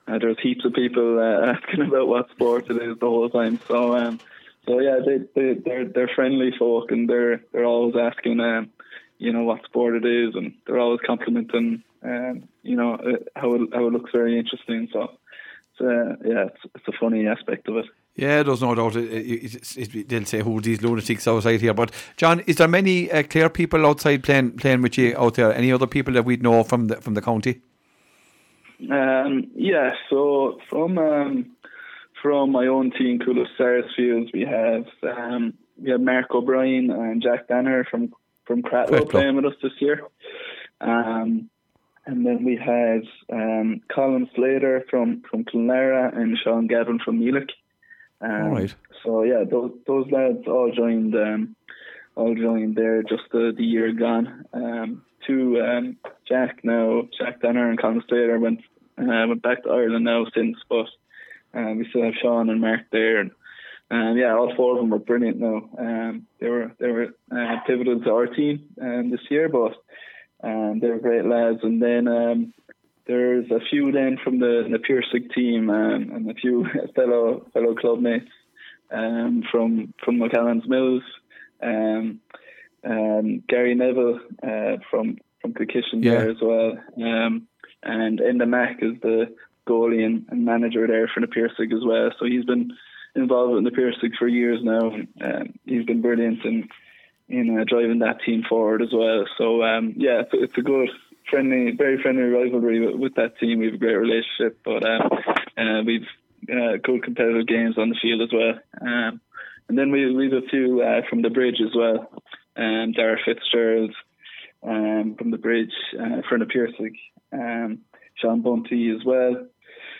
uh, there's heaps of people uh, asking about what sport it is the whole time. So um, so yeah, they they they're they're friendly folk and they're they're always asking um, you know what sport it is, and they're always complimenting, um, you know uh, how it, how it looks very interesting. So, so uh, yeah, it's, it's a funny aspect of it. Yeah, there's no doubt. It, it, it, they'll say who these lunatics outside here. But John, is there many uh, Clare people outside playing playing with you out there? Any other people that we'd know from the from the county? Um, yeah, so from um, from my own team, Coolest Sarsfields, we have um, we have Mark O'Brien and Jack Danner from from Cratloe playing with us this year. Um, and then we had um, Colin Slater from from Clonlara and Sean Gavin from Meelick. Um, all right. So yeah, those those lads all joined um, all joined there just the, the year gone. Um, two um, Jack now, Jack Danner and Colin Slater went uh, went back to Ireland now since, but um, we still have Sean and Mark there, and um, yeah, all four of them were brilliant. Now um, they were they were uh, pivotal to our team um, this year, but um, they were great lads. And then um, there's a few then from the the Piarsaigh team um, and a few fellow fellow club mates um, from from O'Callaghan's Mills. Um, um, Gary Neville uh, from from Kilkishen yeah. there as well, um, and Enda Mack is the goalie and, and manager there for the Piarsaigh as well. So he's been involved in the Piarsaigh for years now. And, um, he's been brilliant in in uh, driving that team forward as well. So um, yeah, it's, it's, a good, friendly, very friendly rivalry with, with, that team. We have a great relationship, but um, uh, we've uh, good competitive games on the field as well. Um, and then we we have a few uh, from the bridge as well. Um, Dara Fitzgerald um, from the bridge, uh, Ferna Piarsaigh, um, Sean Bunty as well,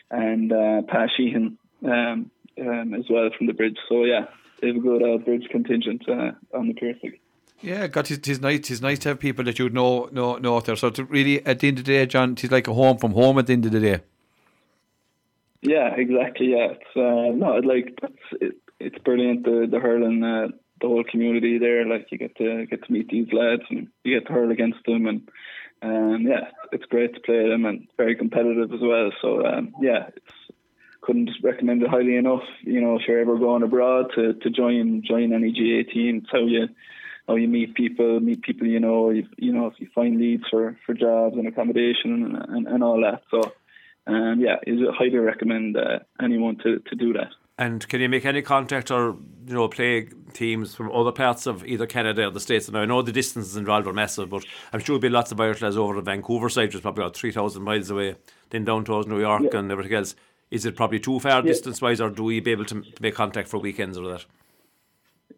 and uh, Pat Sheehan. Um, um, as well from the bridge. So yeah, they have a good uh, bridge contingent uh, on the Piarsaigh. Yeah, God, it's, it's nice. It's nice to have people that you know know know out there. So to really, at the end of the day, John, it's like a home from home. At the end of the day. Yeah, exactly. Yeah, it's uh, no, like it's it, it's brilliant. The the hurling, uh, the whole community there. Like you get to get to meet these lads and you get to hurl against them, and um, yeah, it's great to play them and very competitive as well. So um, yeah, it's couldn't recommend it highly enough. You know, if you're ever going abroad to, to join join any GAA team, it's how you how you meet people, meet people you know, you, you know, if you find leads for, for jobs and accommodation and, and, and all that. So, um, yeah, I highly recommend uh, anyone to, to do that. And can you make any contact or you know play teams from other parts of either Canada or the States? Now I know the distances involved are massive, but I'm sure there'll be lots of Irish lads over the Vancouver side, which is probably about three thousand miles away, then down towards New York yeah. and everything else. Is it probably too far yeah. distance wise, or do we be able to make contact for weekends or that?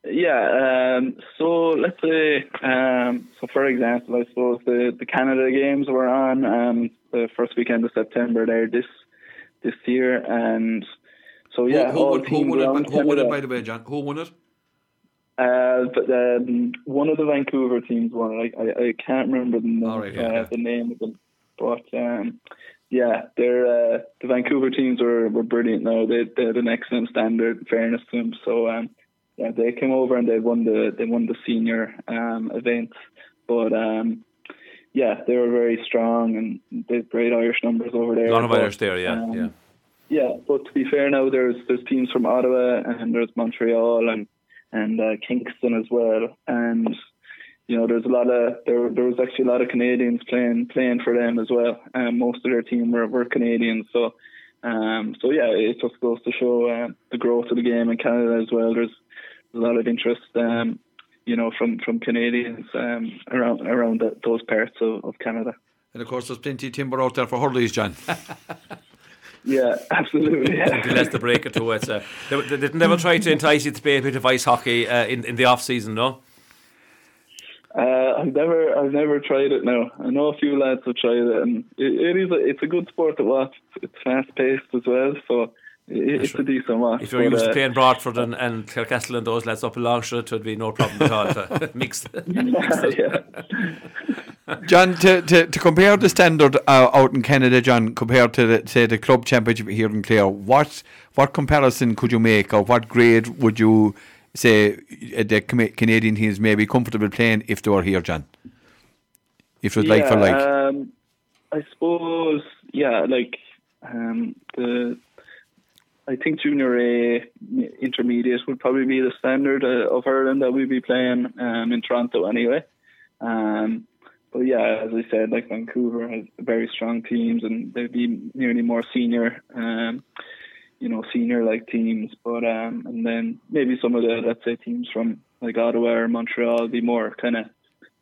Yeah, um, so let's say, um, so for example, I suppose the, the Canada games were on um, the first weekend of September there this this year, and so yeah, who, who, all who, won it, who won it by the way, John? Who won it? Uh, but um, one of the Vancouver teams won it. I, I, I can't remember the name, right, yeah, uh, yeah. the name of them, but um, yeah, they're uh, the Vancouver teams were, were brilliant. Now they they had an excellent standard, fairness to them. So um, yeah, they came over and they won the they won the senior um, event. But um, yeah, they were very strong and they have great Irish numbers over there. A lot of but, Irish there, yeah, um, yeah. Yeah, but to be fair, now there's there's teams from Ottawa and there's Montreal and and uh, Kingston as well, and you know there's a lot of there there was actually a lot of Canadians playing playing for them as well. Um, most of their team were, were Canadians, so um, so yeah, it just goes to show uh, the growth of the game in Canada as well. There's a lot of interest, um, you know, from from Canadians um, around around the, those parts of, of Canada. And of course, there's plenty of timber out there for hurleys, John. yeah, absolutely. Yeah. Unless the break it to it. Uh, they, they, they never try to entice you to play a bit of ice hockey uh, in in the off season, no. Uh, I've never, I've never tried it. Now I know a few lads have tried it, and it, it is, a, it's a good sport to watch. It's fast paced as well, so it's a decent watch. If you're used to uh, playing Broadford and, and Clarecastle and those lads up in Longshire, it would be no problem at all to mix. John, to, to, to compare the standard uh, out in Canada, John, compared to the, say the club championship here in Clare, what what comparison could you make, or what grade would you say uh, the Canadian teams may be comfortable playing if they were here, John? If it was yeah, like for like, um, I suppose, yeah, like um, the I think junior A intermediate would probably be the standard uh, of Ireland that we'd be playing um, in Toronto anyway. Um, but yeah, as I said, like Vancouver has very strong teams, and they'd be nearly more senior, um, you know, senior like teams. But um, and then maybe some of the let's say teams from like Ottawa or Montreal be more kind of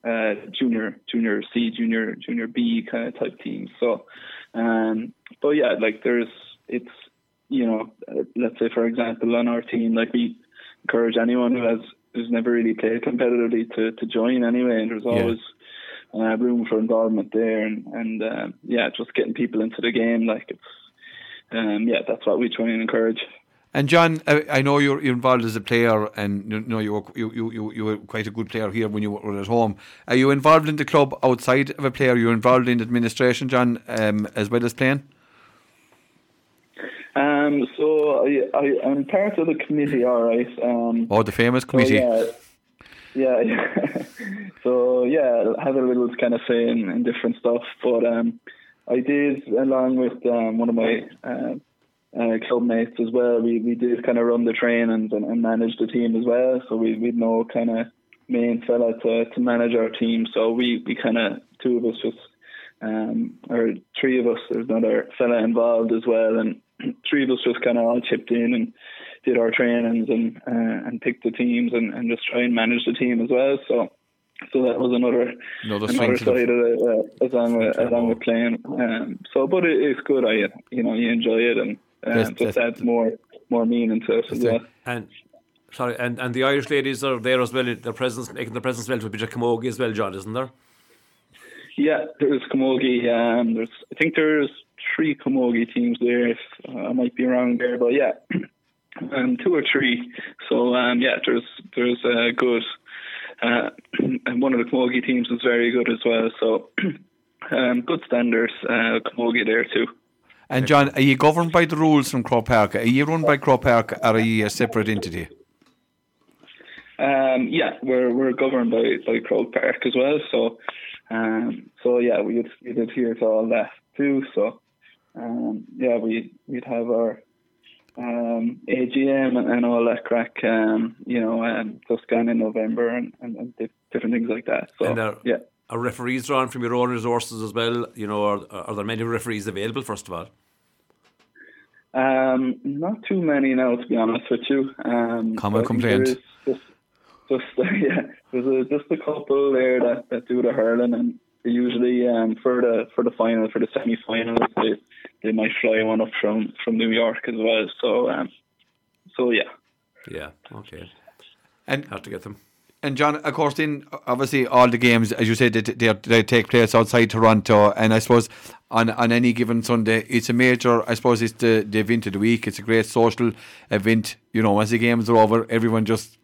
uh, junior, junior C, junior, junior B kind of type teams. So, um, but yeah, like there's it's you know, uh, let's say for example on our team, like we encourage anyone who has who's never really played competitively to to join anyway, and there's always yeah. uh, room for involvement there, and and uh, yeah, just getting people into the game, like it's um, yeah, that's what we try and encourage. And John, I know you're, you're involved as a player, and you know you were you, you, you were quite a good player here when you were at home. Are you involved in the club outside of a player? You're involved in administration, John, um, as well as playing? Um, so I, I, am part of the committee, all right. Um, oh, the famous committee. So yeah, yeah, yeah. so yeah, I have a little kind of say in, in different stuff, but um, I did along with um, one of my uh, uh, club mates as well. We we did kind of run the trainings and, and manage the team as well. So we we know kind of main fella to, to manage our team. So we we kind of two of us just um, or three of us. There's another fella involved as well, and three of us just kind of all chipped in and did our trainings and uh, and picked the teams and, and just try and manage the team as well. So so that was another another, another side of it uh, along with along with playing. Um, so, but it, it's good. I you know you enjoy it and um, just adds more more meaning to it as well. And sorry, and, and the Irish ladies are there as well. Their presence making their presence well with Bridget Camogie as well, John, isn't there? Yeah, there's Camogie. Um, there's I think there's three Camogie teams there. If uh, I might be wrong there, but yeah, um, two or three. So um, yeah, there's there's a good uh, and one of the Camogie teams was very good as well. So um, good standards, uh, Camogie there too. And John, are you governed by the rules from Croke Park? Are you run by Croke Park or are you a separate entity? Um, yeah, we're we're governed by by Croke Park as well. So, um, so yeah, we would we adhere to all that too. So, um, yeah, we we'd have our um, AGM and, and all that crack. Um, you know, um, just gone in November and, and, and different things like that. So, And are, yeah. are referees drawn from your own resources as well? You know, are, are there many referees available, first of all? Um, not too many now, to be honest with you. Um, Common so I think there complaint. is Just, just yeah, there's a, just a couple there that, that do the hurling, and usually um, for the for the final, for the semi-finals, they they might fly one up from from New York as well. So um, so yeah. Yeah, okay. And Have to get them. And John, of course, then obviously all the games, as you said, they, they, they take place outside Toronto, and I suppose on on any given Sunday, it's a major. I suppose it's the, the event of the week. It's a great social event. You know, once the games are over, everyone just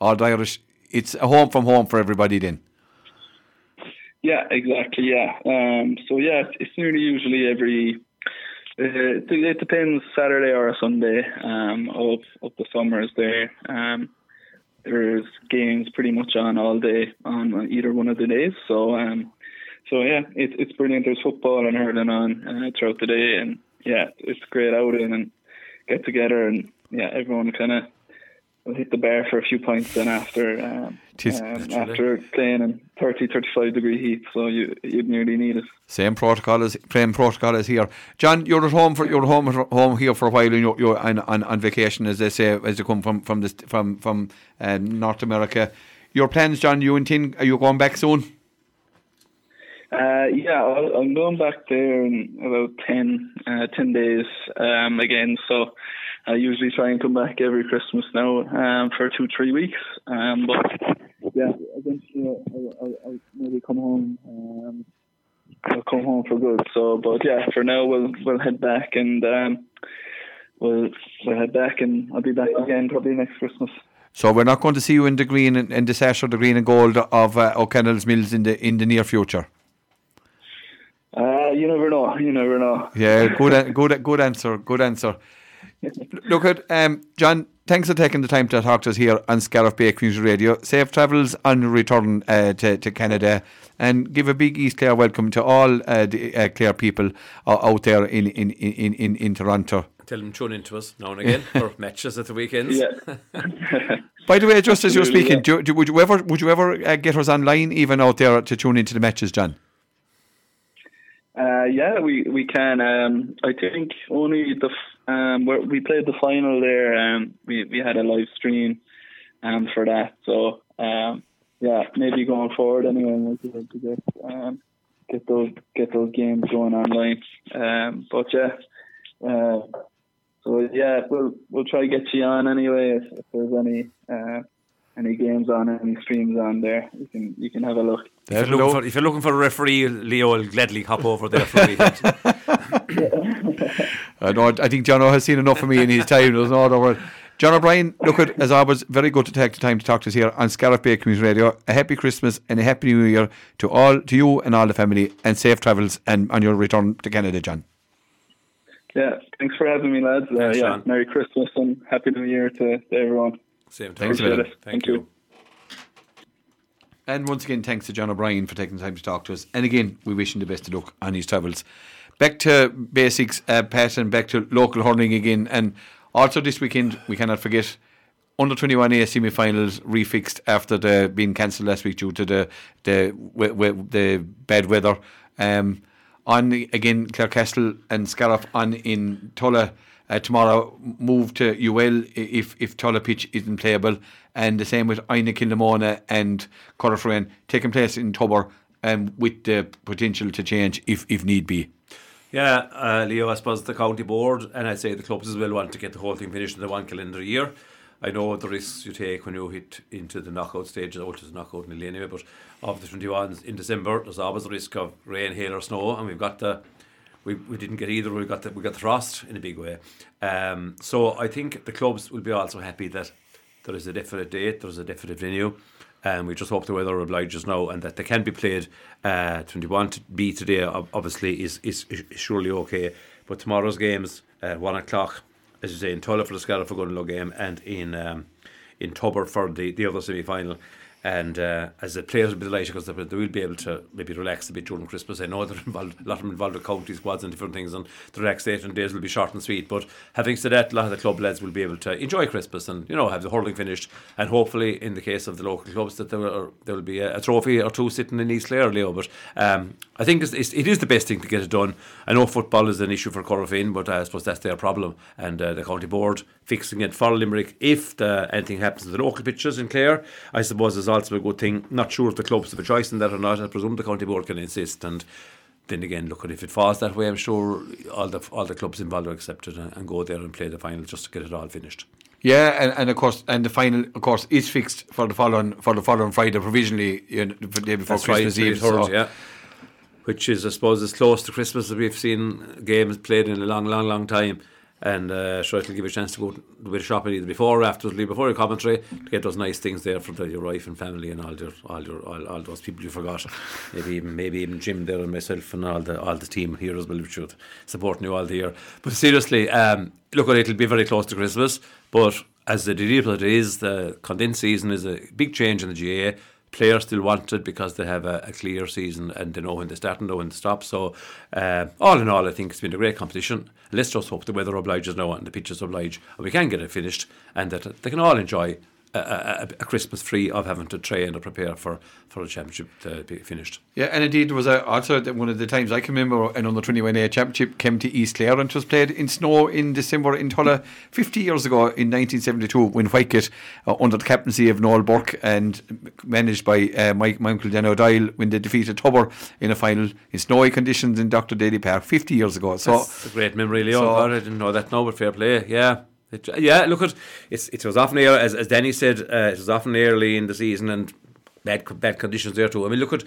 all the Irish. It's a home from home for everybody. Then Yeah, exactly. Yeah. Um, so yeah, it's, it's nearly usually every. Uh, it, depends Saturday or Sunday um, of of the summers there. Um, there's games pretty much on all day on either one of the days. So um, so yeah, it's it's brilliant. There's football and hurling on uh, throughout the day, and yeah, it's great outing and get together and yeah, everyone kind of hit the bar for a few pints then after um, um, after playing in 30, 35 degree heat. So you you'd nearly need it. same protocol as same protocol as here. John, you're at home for you're home home here for a while, and you're, you're on, on on vacation, as they say, as you come from from this from from uh, North America. Your plans, John? You intend? Are you going back soon? Uh, yeah, I'll, I'm going back there in about 10, uh, 10 days um, again. So I usually try and come back every Christmas now um, for two, three weeks. Um, but yeah, eventually I'll, I'll, I'll maybe come home. Um, I'll come home for good. So, but yeah, for now we'll we'll head back and um, we'll we'll head back and I'll be back again probably next Christmas. So we're not going to see you in the green and in the sash or the green and gold of uh, O'Callaghan's Mills in the in the near future. Uh, you never know. You never know. Yeah, good, good, good answer. Good answer. Look at um, John. Thanks for taking the time to talk to us here on Scariff Bay Community Radio. Safe travels on your return uh, to, to Canada, and give a big East Clare welcome to all uh, the uh, Clare people uh, out there in in, in, in in Toronto. Tell them tune into us now and again for matches at the weekends. Yeah. By the way, just as you're speaking, yeah. do, do, would you ever would you ever uh, get us online even out there to tune into the matches, John? Uh, yeah, we we can. Um, I think only the f- um, we played the final there. Um, we we had a live stream, um, for that. So um, yeah, maybe going forward anyway, we'll be able to get um, get those get those games going online. Um, but yeah, uh, so yeah, we'll we'll try to get you on anyway if, if there's any uh, any games on any streams on there. You can you can have a look. If you're, looking for, if you're looking for a referee, Leo will gladly hop over there for a weekend. I know. I think John O has seen enough of me in his time. There's no other word. John O'Brien, look at as always, very good to take the time to talk to us here on Scariff Bay Community Radio. A happy Christmas and a happy New Year to all, to you and all the family, and safe travels and on your return to Canada, John. Yeah, thanks for having me, lads. Uh, yeah, Merry Christmas and Happy New Year to, to everyone. Same time. Thanks a million. Appreciate it. Thank Thank you. you. And once again, thanks to John O'Brien for taking the time to talk to us. And again, we wish him the best of luck on his travels. Back to basics, uh, Pat, and back to local hurling again. And also this weekend, we cannot forget under 21A semi finals refixed after the being cancelled last week due to the the we, we, the bad weather. Um, on the- again, Clarecastle and Scariff on in Tulla uh, tomorrow. Move to UL if if Tulla pitch isn't playable, and the same with Inagh Kilnamona and Corofin taking place in Tubber, um, with the potential to change if if need be. Yeah, uh, Leo, I suppose the county board and I'd say the clubs as well want to get the whole thing finished in the one calendar year. I know the risks you take when you hit into the knockout stage, to the knockout nearly anyway, but of the 21s in December, there's always a risk of rain, hail, or snow, and we've got the. We, we didn't get either. We got the we got the frost in a big way. Um, so I think the clubs will be also happy that there is a definite date, there's a definite venue. And we just hope the weather obliges now and that they can be played. Uh, 21 to be today, obviously, is, is, is surely okay. But tomorrow's games, at 1 o'clock, as you say, in Tulla for the Scariff Ogonnelloe game and in um, in Tubber for the, the other semi final. And uh, as the players will be delighted because they will be able to maybe relax a bit during Christmas. I know they're involved, a lot of them involved with county squads and different things, and the relaxation days will be short and sweet. But having said that, a lot of the club lads will be able to enjoy Christmas and you know have the hurling finished. And hopefully, in the case of the local clubs, that there will, there will be a, a trophy or two sitting in East Clare, Leo. But um, I think it's, it's, it is the best thing to get it done. I know football is an issue for Corofin, but I suppose that's their problem. And uh, the county board fixing it for Limerick if the, anything happens to the local pitches in Clare, I suppose is also a good thing not sure if the clubs have a choice in that or not. I presume the county board can insist and then again, look at if it falls that way, I'm sure all the all the clubs involved will accept it and, and, go there and play the final just to get it all finished. Yeah, and, and of course, and the final, of course, is fixed for the following for the following Friday provisionally, you know, the day before That's Christmas right, Eve. So. Yeah. Which is, I suppose, as close to Christmas as we've seen games played in a long, long, long time and uh, sure it'll give you a chance to go do a bit of shopping either before or after before your commentary to get those nice things there for the, your wife and family and all your all your all, all those people you forgot maybe even maybe even Jim there and myself and all the all the team here as well which should supporting you all the year but seriously um, look it'll be very close to Christmas but as the deal it is the condensed season is a big change in the GAA players still want it because they have a, a, clear season and they know when they start and know when to stop. So, uh, all in all, I think it's been a great competition. Let's just hope the weather obliges now and the pitches oblige and we can get it finished and that they can all enjoy a, a, a, Christmas free of having to train or prepare for, for the championship to be finished. Yeah, and indeed, there was a, also one of the times I can remember an under 21A championship came to East Clare and was played in snow in December in Tulla 50 years ago in 1972 when Whitegate, uh, under the captaincy of Noel Burke and managed by uh, Mike, my uncle Dan O'Dyle, when they defeated Tubber in a final in snowy conditions in Dr. Daly Park 50 years ago. So That's a great memory, Leo. So, I didn't know that now, but fair play, yeah. It, yeah, look at it's it was often early, as as Danny said, uh, it was often early in the season and bad bad conditions there too. I mean, look at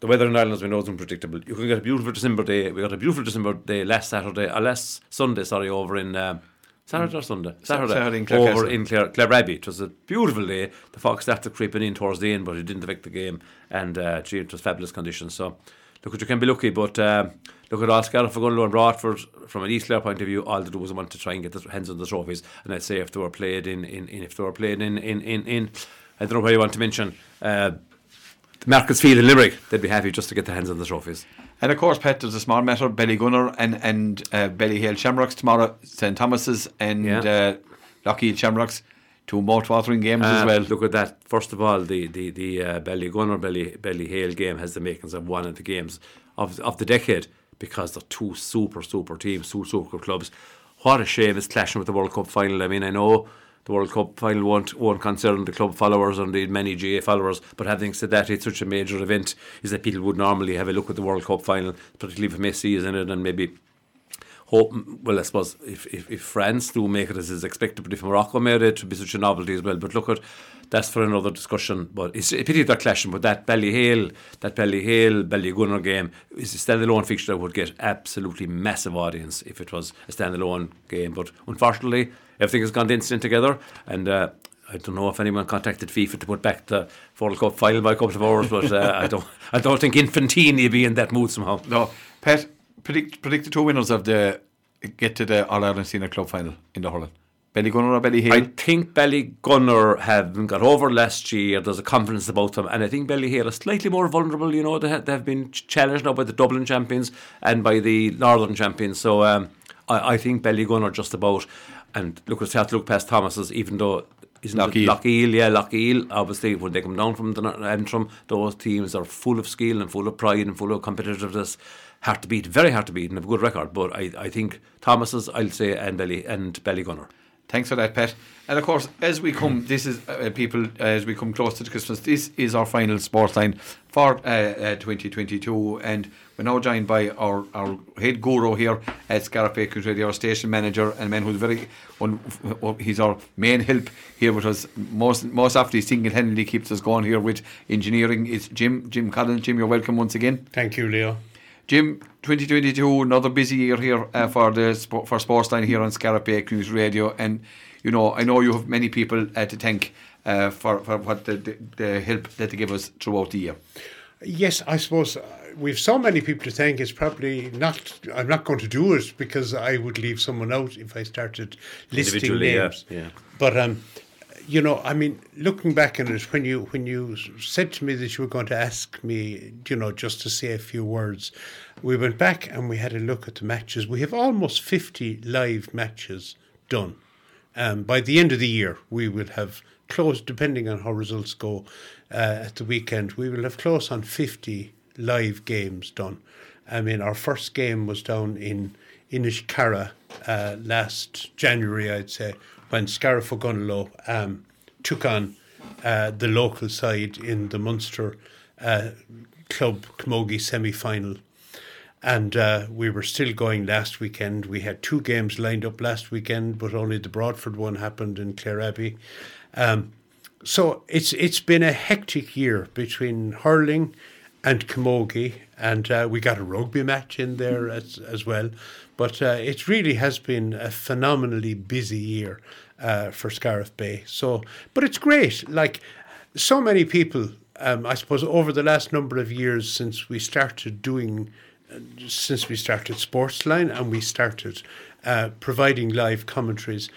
the weather in Ireland has been always unpredictable. You can get a beautiful December day. We got a beautiful December day last Saturday, or uh, last Sunday, sorry, over in. Um, Saturday or Sunday? Saturday, Saturday in Clare over in Clare, Clare It was a beautiful day. The fog started creeping in towards the end, but it didn't affect the game. And uh, gee, it was fabulous conditions. So, look, at you can be lucky, but uh, look at all Scariff, Ogonnelloe and Broadford from an East Clare point of view, all they do was want to try and get the hands on the trophies. And I'd say if they were played in, in, in if they were played in, in, in, in I don't know where you want to mention, uh, Marcus Field in Limerick, they'd be happy just to get their hands on the trophies. And of course, Pet, there's a small matter, Ballygunner and, and uh, Ballyhale Shamrocks tomorrow, St Thomas's and yeah. uh, Loughgiel Shamrocks. Two mouth-watering games uh, as well. Look at that. First of all, the the the uh, Ballygunner Belly Ballyhale game has the makings of one of the games of of the decade because they're two super, super teams, two super clubs. What a shame it's clashing with the World Cup final. I mean, I know the World Cup final won't, won't concern the club followers and the many GAA followers, but having said that, it's such a major event is that people would normally have a look at the World Cup final, particularly if Messi is in it and maybe hope, well, I suppose if, if, if France do make it as is expected, but if Morocco made it, it would be such a novelty as well. But look at that's for another discussion. But it's a pity they're clashing. But that Ballyhale, that Ballyhale, Ballygunner game is a standalone fixture that would get absolutely massive audience if it was a standalone game. But unfortunately, everything has gone instant together, and uh, I don't know if anyone contacted FIFA to put back the World Cup final by a couple of hours, but uh, I don't. I don't think Infantino would be in that mood somehow. No, Pet, predict predict the two winners of the get to the All Ireland Senior Club final in the hurling. Ballygunner or Ballyhale? I think Ballygunner have got over last year. There's a confidence about them, and I think Ballyhale are slightly more vulnerable. You know, they have, they have been challenged now by the Dublin champions and by the Northern champions. So um, I, I think Ballygunner just about. And look at South look past Thomas's, even though isn't Loughgiel. Loughgiel, yeah, Loughgiel. Obviously, when they come down from the Antrim, those teams are full of skill and full of pride and full of competitiveness. Hard to beat, very hard to beat, and have a good record. But I, I think Thomas's, I'll say, and Belly and Belly Gunner. Thanks for that, Pet. And of course, as we come, this is uh, people uh, as we come close to the Christmas. This is our final sports line for uh, uh 2022, and we're now joined by our, our head guru here at Scariff Bay Radio, our station manager, and man who's very, un, he's our main help here with us. Most most often, he single handedly keeps us going here with engineering. It's Jim Jim Collins. Jim, you're welcome once again. Thank you, Leo. Jim, 2022, another busy year here uh, for the for Sportsline here on Scariff Bay Community Radio, and you know, I know you have many people uh, to thank uh, for, for what the, the, the help that they give us throughout the year. Yes, I suppose uh, we've so many people to thank. It's probably not. I'm not going to do it because I would leave someone out if I started listing Individually, yeah, names. yeah. But um, you know, I mean, looking back on it, when you when you said to me that you were going to ask me, you know, just to say a few words, we went back and we had a look at the matches. We have almost fifty live matches done. Um, by the end of the year, we will have close, depending on how results go uh, at the weekend, we will have close on 50 live games done. I mean, our first game was down in Inniscarra uh, last January, I'd say, when Scariff um, took on uh, the local side in the Munster uh, Club Camogie semi final. And uh, we were still going last weekend. We had two games lined up last weekend, but only the Broadford one happened in Clare Abbey. Um, so it's it's been a hectic year between hurling and camogie, and uh, we got a rugby match in there as as well. But uh, it really has been a phenomenally busy year uh, for Scariff Bay. So, but it's great. Like so many people, um, I suppose, over the last number of years since we started doing, uh, since we started Sportsline and we started uh, providing live commentaries,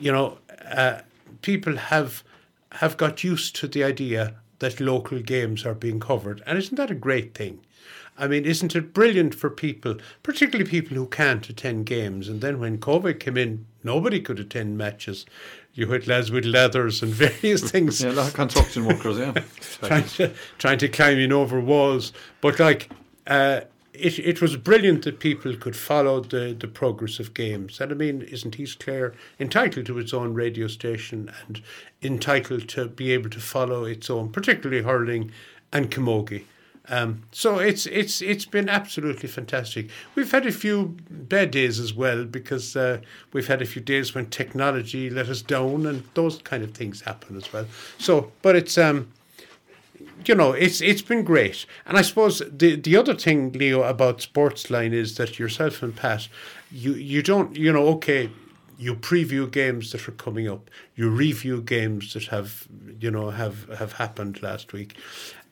you know, uh, people have have got used to the idea that local games are being covered, and isn't that a great thing? I mean, isn't it brilliant for people, particularly people who can't attend games? And then when COVID came in, nobody could attend matches. You had lads with leathers and various things. Yeah, of construction workers, yeah. trying to trying to climb in over walls. But like uh, it, it was brilliant that people could follow the, the progress of games. And I mean, isn't East Clare entitled to its own radio station and entitled to be able to follow its own, particularly hurling and camogie? Um, so it's it's it's been absolutely fantastic. We've had a few bad days as well because uh, we've had a few days when technology let us down and those kind of things happen as well. So, but it's um, you know, it's it's been great. And I suppose the the other thing, Leo, about Sportsline is that yourself and Pat, you you don't you know okay. You preview games that are coming up. You review games that have, you know, have have happened last week,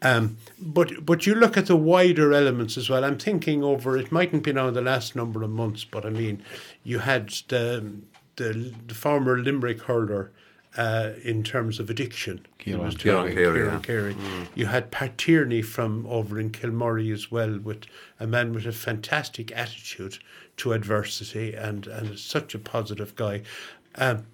um, but but you look at the wider elements as well. I'm thinking over. It mightn't be now the last number of months, but I mean, you had the the, the former Limerick hurler uh, in terms of addiction. Kieran was Carey, Kieran yeah. Carey. You had Pat Tierney from over in Kilmurray as well, with a man with a fantastic attitude to adversity and, and such a positive guy. Um,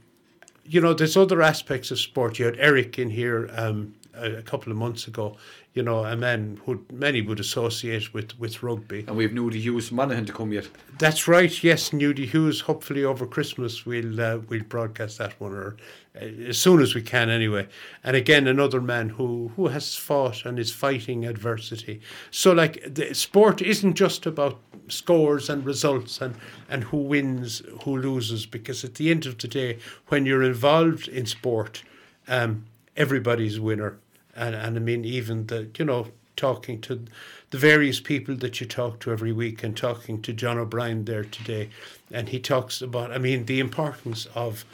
you know, there's other aspects of sport. You had Eric in here um, a, a couple of months ago. You know, a man who many would associate with, with rugby. And we've Nudie Hughes Monaghan to come yet. That's right. Yes, Nudie Hughes. Hopefully over Christmas we'll uh, we'll broadcast that one, or uh, as soon as we can, anyway. And again, another man who who has fought and is fighting adversity. So, like, the sport isn't just about scores and results and and who wins, who loses, because at the end of the day, when you're involved in sport, um, everybody's a winner. And and I mean, even the you know talking to the various people that you talk to every week and talking to John O'Brien there today and he talks about I mean the importance of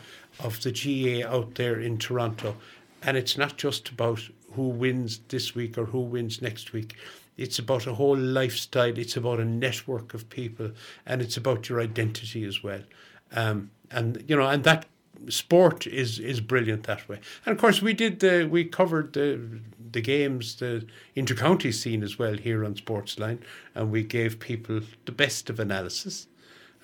of the GAA out there in Toronto. And it's not just about who wins this week or who wins next week. It's about a whole lifestyle. It's about a network of people and it's about your identity as well. Um, and you know and that sport is is brilliant that way. And of course, we did the we covered the the games, the intercounty scene as well here on Sportsline, and we gave people the best of analysis.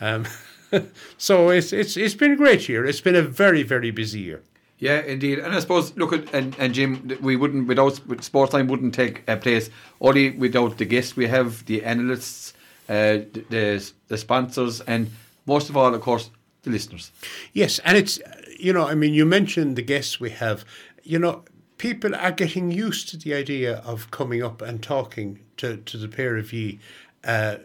Um, so it's it's it's been a great year. It's been a very very busy year. Yeah, indeed. And I suppose, look at, and, and Jim, we wouldn't, without, with Sportsline wouldn't take a place only without the guests we have, the analysts, uh, the, the sponsors, and most of all, of course, the listeners. Yes, and it's you know, I mean, you mentioned the guests we have. You know, people are getting used to the idea of coming up and talking to, to the pair of ye, uh,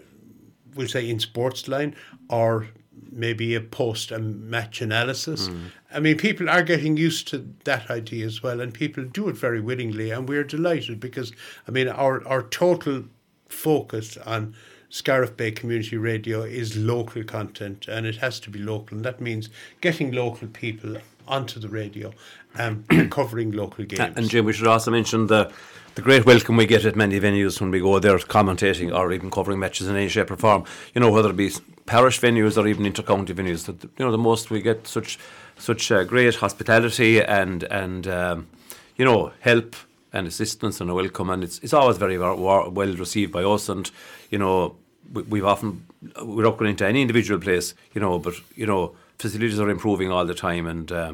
we'll say in Sportsline or maybe a post a match analysis. I mean, people are getting used to that idea as well, and people do it very willingly, and we're delighted because I mean, our our total focus on Scariff Bay Community Radio is local content and it has to be local. And that means getting local people onto the radio, um, covering local games. And Jim, we should also mention the the great welcome we get at many venues when we go there commentating or even covering matches in any shape or form. You know, whether it be parish venues or even intercounty venues. That you know, the most we get such such uh, great hospitality and and um, you know help and assistance and a welcome, and it's it's always very well received by us. And you know, we, we've often we're not going into any individual place, you know, but you know, facilities are improving all the time, and uh,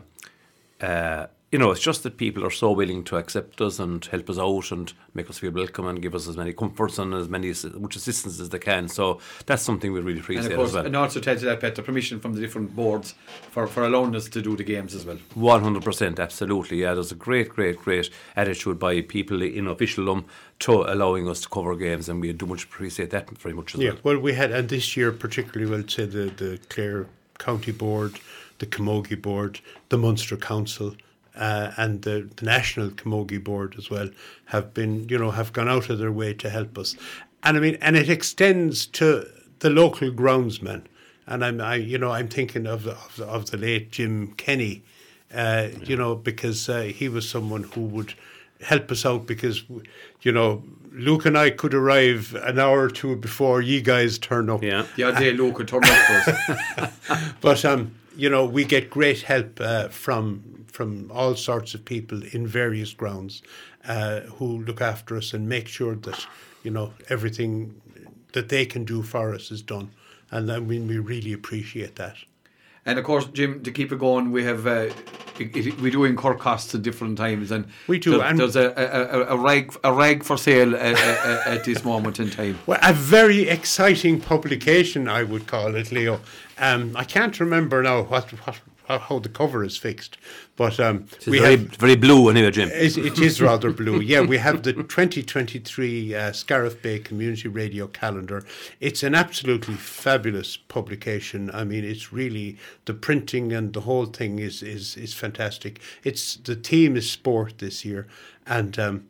uh, you know, it's just that people are so willing to accept us and help us out and make us feel welcome and give us as many comforts and as many much assistance as they can. So that's something we really appreciate and of course, as well. And also tell you that, Pet, the permission from the different boards for, for allowing us to do the games as well. 100%, absolutely. Yeah, there's a great, great, great attitude by people in officialdom to allowing us to cover games, and we do much appreciate that very much as well. yeah, well. well, we had, and this year particularly, well, say the, the Clare County Board, the Camogie Board, the Munster Council, uh, and the, the National Camogie Board as well have been, you know, have gone out of their way to help us. And I mean, and it extends to the local groundsmen. And I'm, I, you know, I'm thinking of the, of the, of the late Jim Kenny, uh, you know, because uh, he was someone who would help us out because, you know, Luke and I could arrive an hour or two before you guys turn up. Yeah. The odd day Luke could turn up for us. But um, you know, we get great help uh, from from all sorts of people in various grounds uh, who look after us and make sure that you know everything that they can do for us is done, and I mean we really appreciate that. And of course, Jim, to keep it going, we have uh, it, it, we do incur costs at different times, and We do, There, and- there's a, a, a, a rag a rag for sale at, at, at this moment in time. Well, a very exciting publication, I would call it, Leo. Um, I can't remember now what, what how the cover is fixed, but um, It's very, very blue anyway, Jim. It, it is rather blue. Yeah, we have the 2023 uh, Scariff Bay Community Radio Calendar. It's an absolutely fabulous publication. I mean, it's really the printing and the whole thing is is is fantastic. It's the theme is sport this year, and um,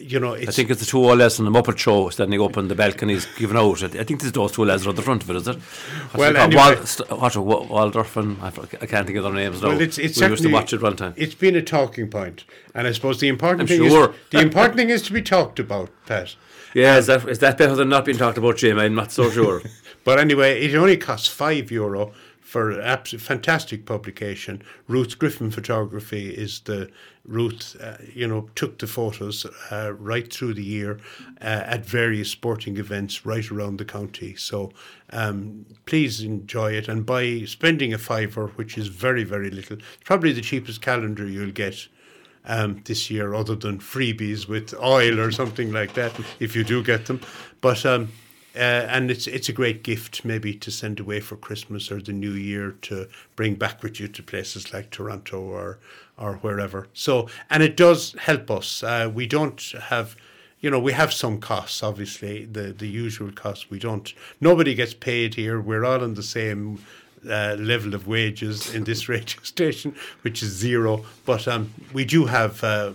you know, it's I think it's the two lads on the Muppet Show standing up on the balconies giving out. I think there's those two lads are at the front of it, is it? What's Well, anyway- Wal, st- what, Waldorf and I, can't think of their names now. Well, it's, it's we used to watch it one time. It's been a talking point, and I suppose the important I'm thing sure. is the important thing is to be talked about, Pat. Yeah, is that, is that better than not being talked about, Jim? I'm not so sure. But anyway, it only costs five euro for absolute fantastic publication. Ruth Griffin Photography is the Ruth, uh, you know, took the photos uh, right through the year uh, at various sporting events right around the county. So um, please enjoy it and by spending a fiver, which is very very little, probably the cheapest calendar you'll get um, this year, other than freebies with oil or something like that, if you do get them. But um, uh, and it's it's a great gift maybe to send away for Christmas or the New Year to bring back with you to places like Toronto or or wherever. So and it does help us. Uh, we don't have. You know, we have some costs, obviously, the, the usual costs. We don't, nobody gets paid here. We're all on the same uh, level of wages in this radio station, which is zero. But um, we do have, uh,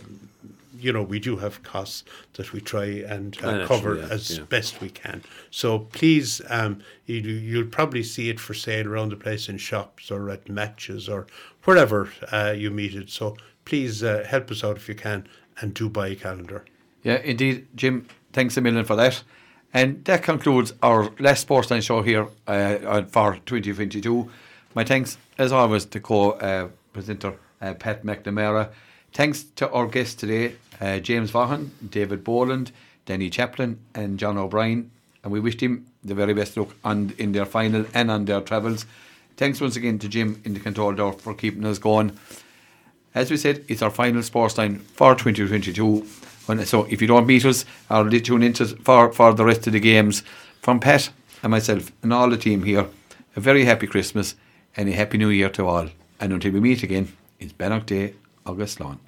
you know, we do have costs that we try and uh, cover yeah, as yeah. best we can. So please, um, you, you'll probably see it for sale around the place in shops or at matches or wherever uh, you meet it. So please uh, help us out if you can and do buy a calendar. Yeah, indeed, Jim. Thanks a million for that. And that concludes our last Sportsline show here uh, uh, for 2022. My thanks, as always, to co-presenter uh, Pat McNamara. Thanks to our guests today, uh, James Vaughan, David Boland, Danny Chaplin, and John O'Brien. And we wished him the very best luck on in their final and on their travels. Thanks once again to Jim in the control door for keeping us going. As we said, it's our final sports line for 2022. When, so if you don't beat us li- tune into for, for the rest of the games, from Pat and myself and all the team here, a very happy Christmas and a happy new year to all. And until we meet again, it's Bannock Day, August Lawn.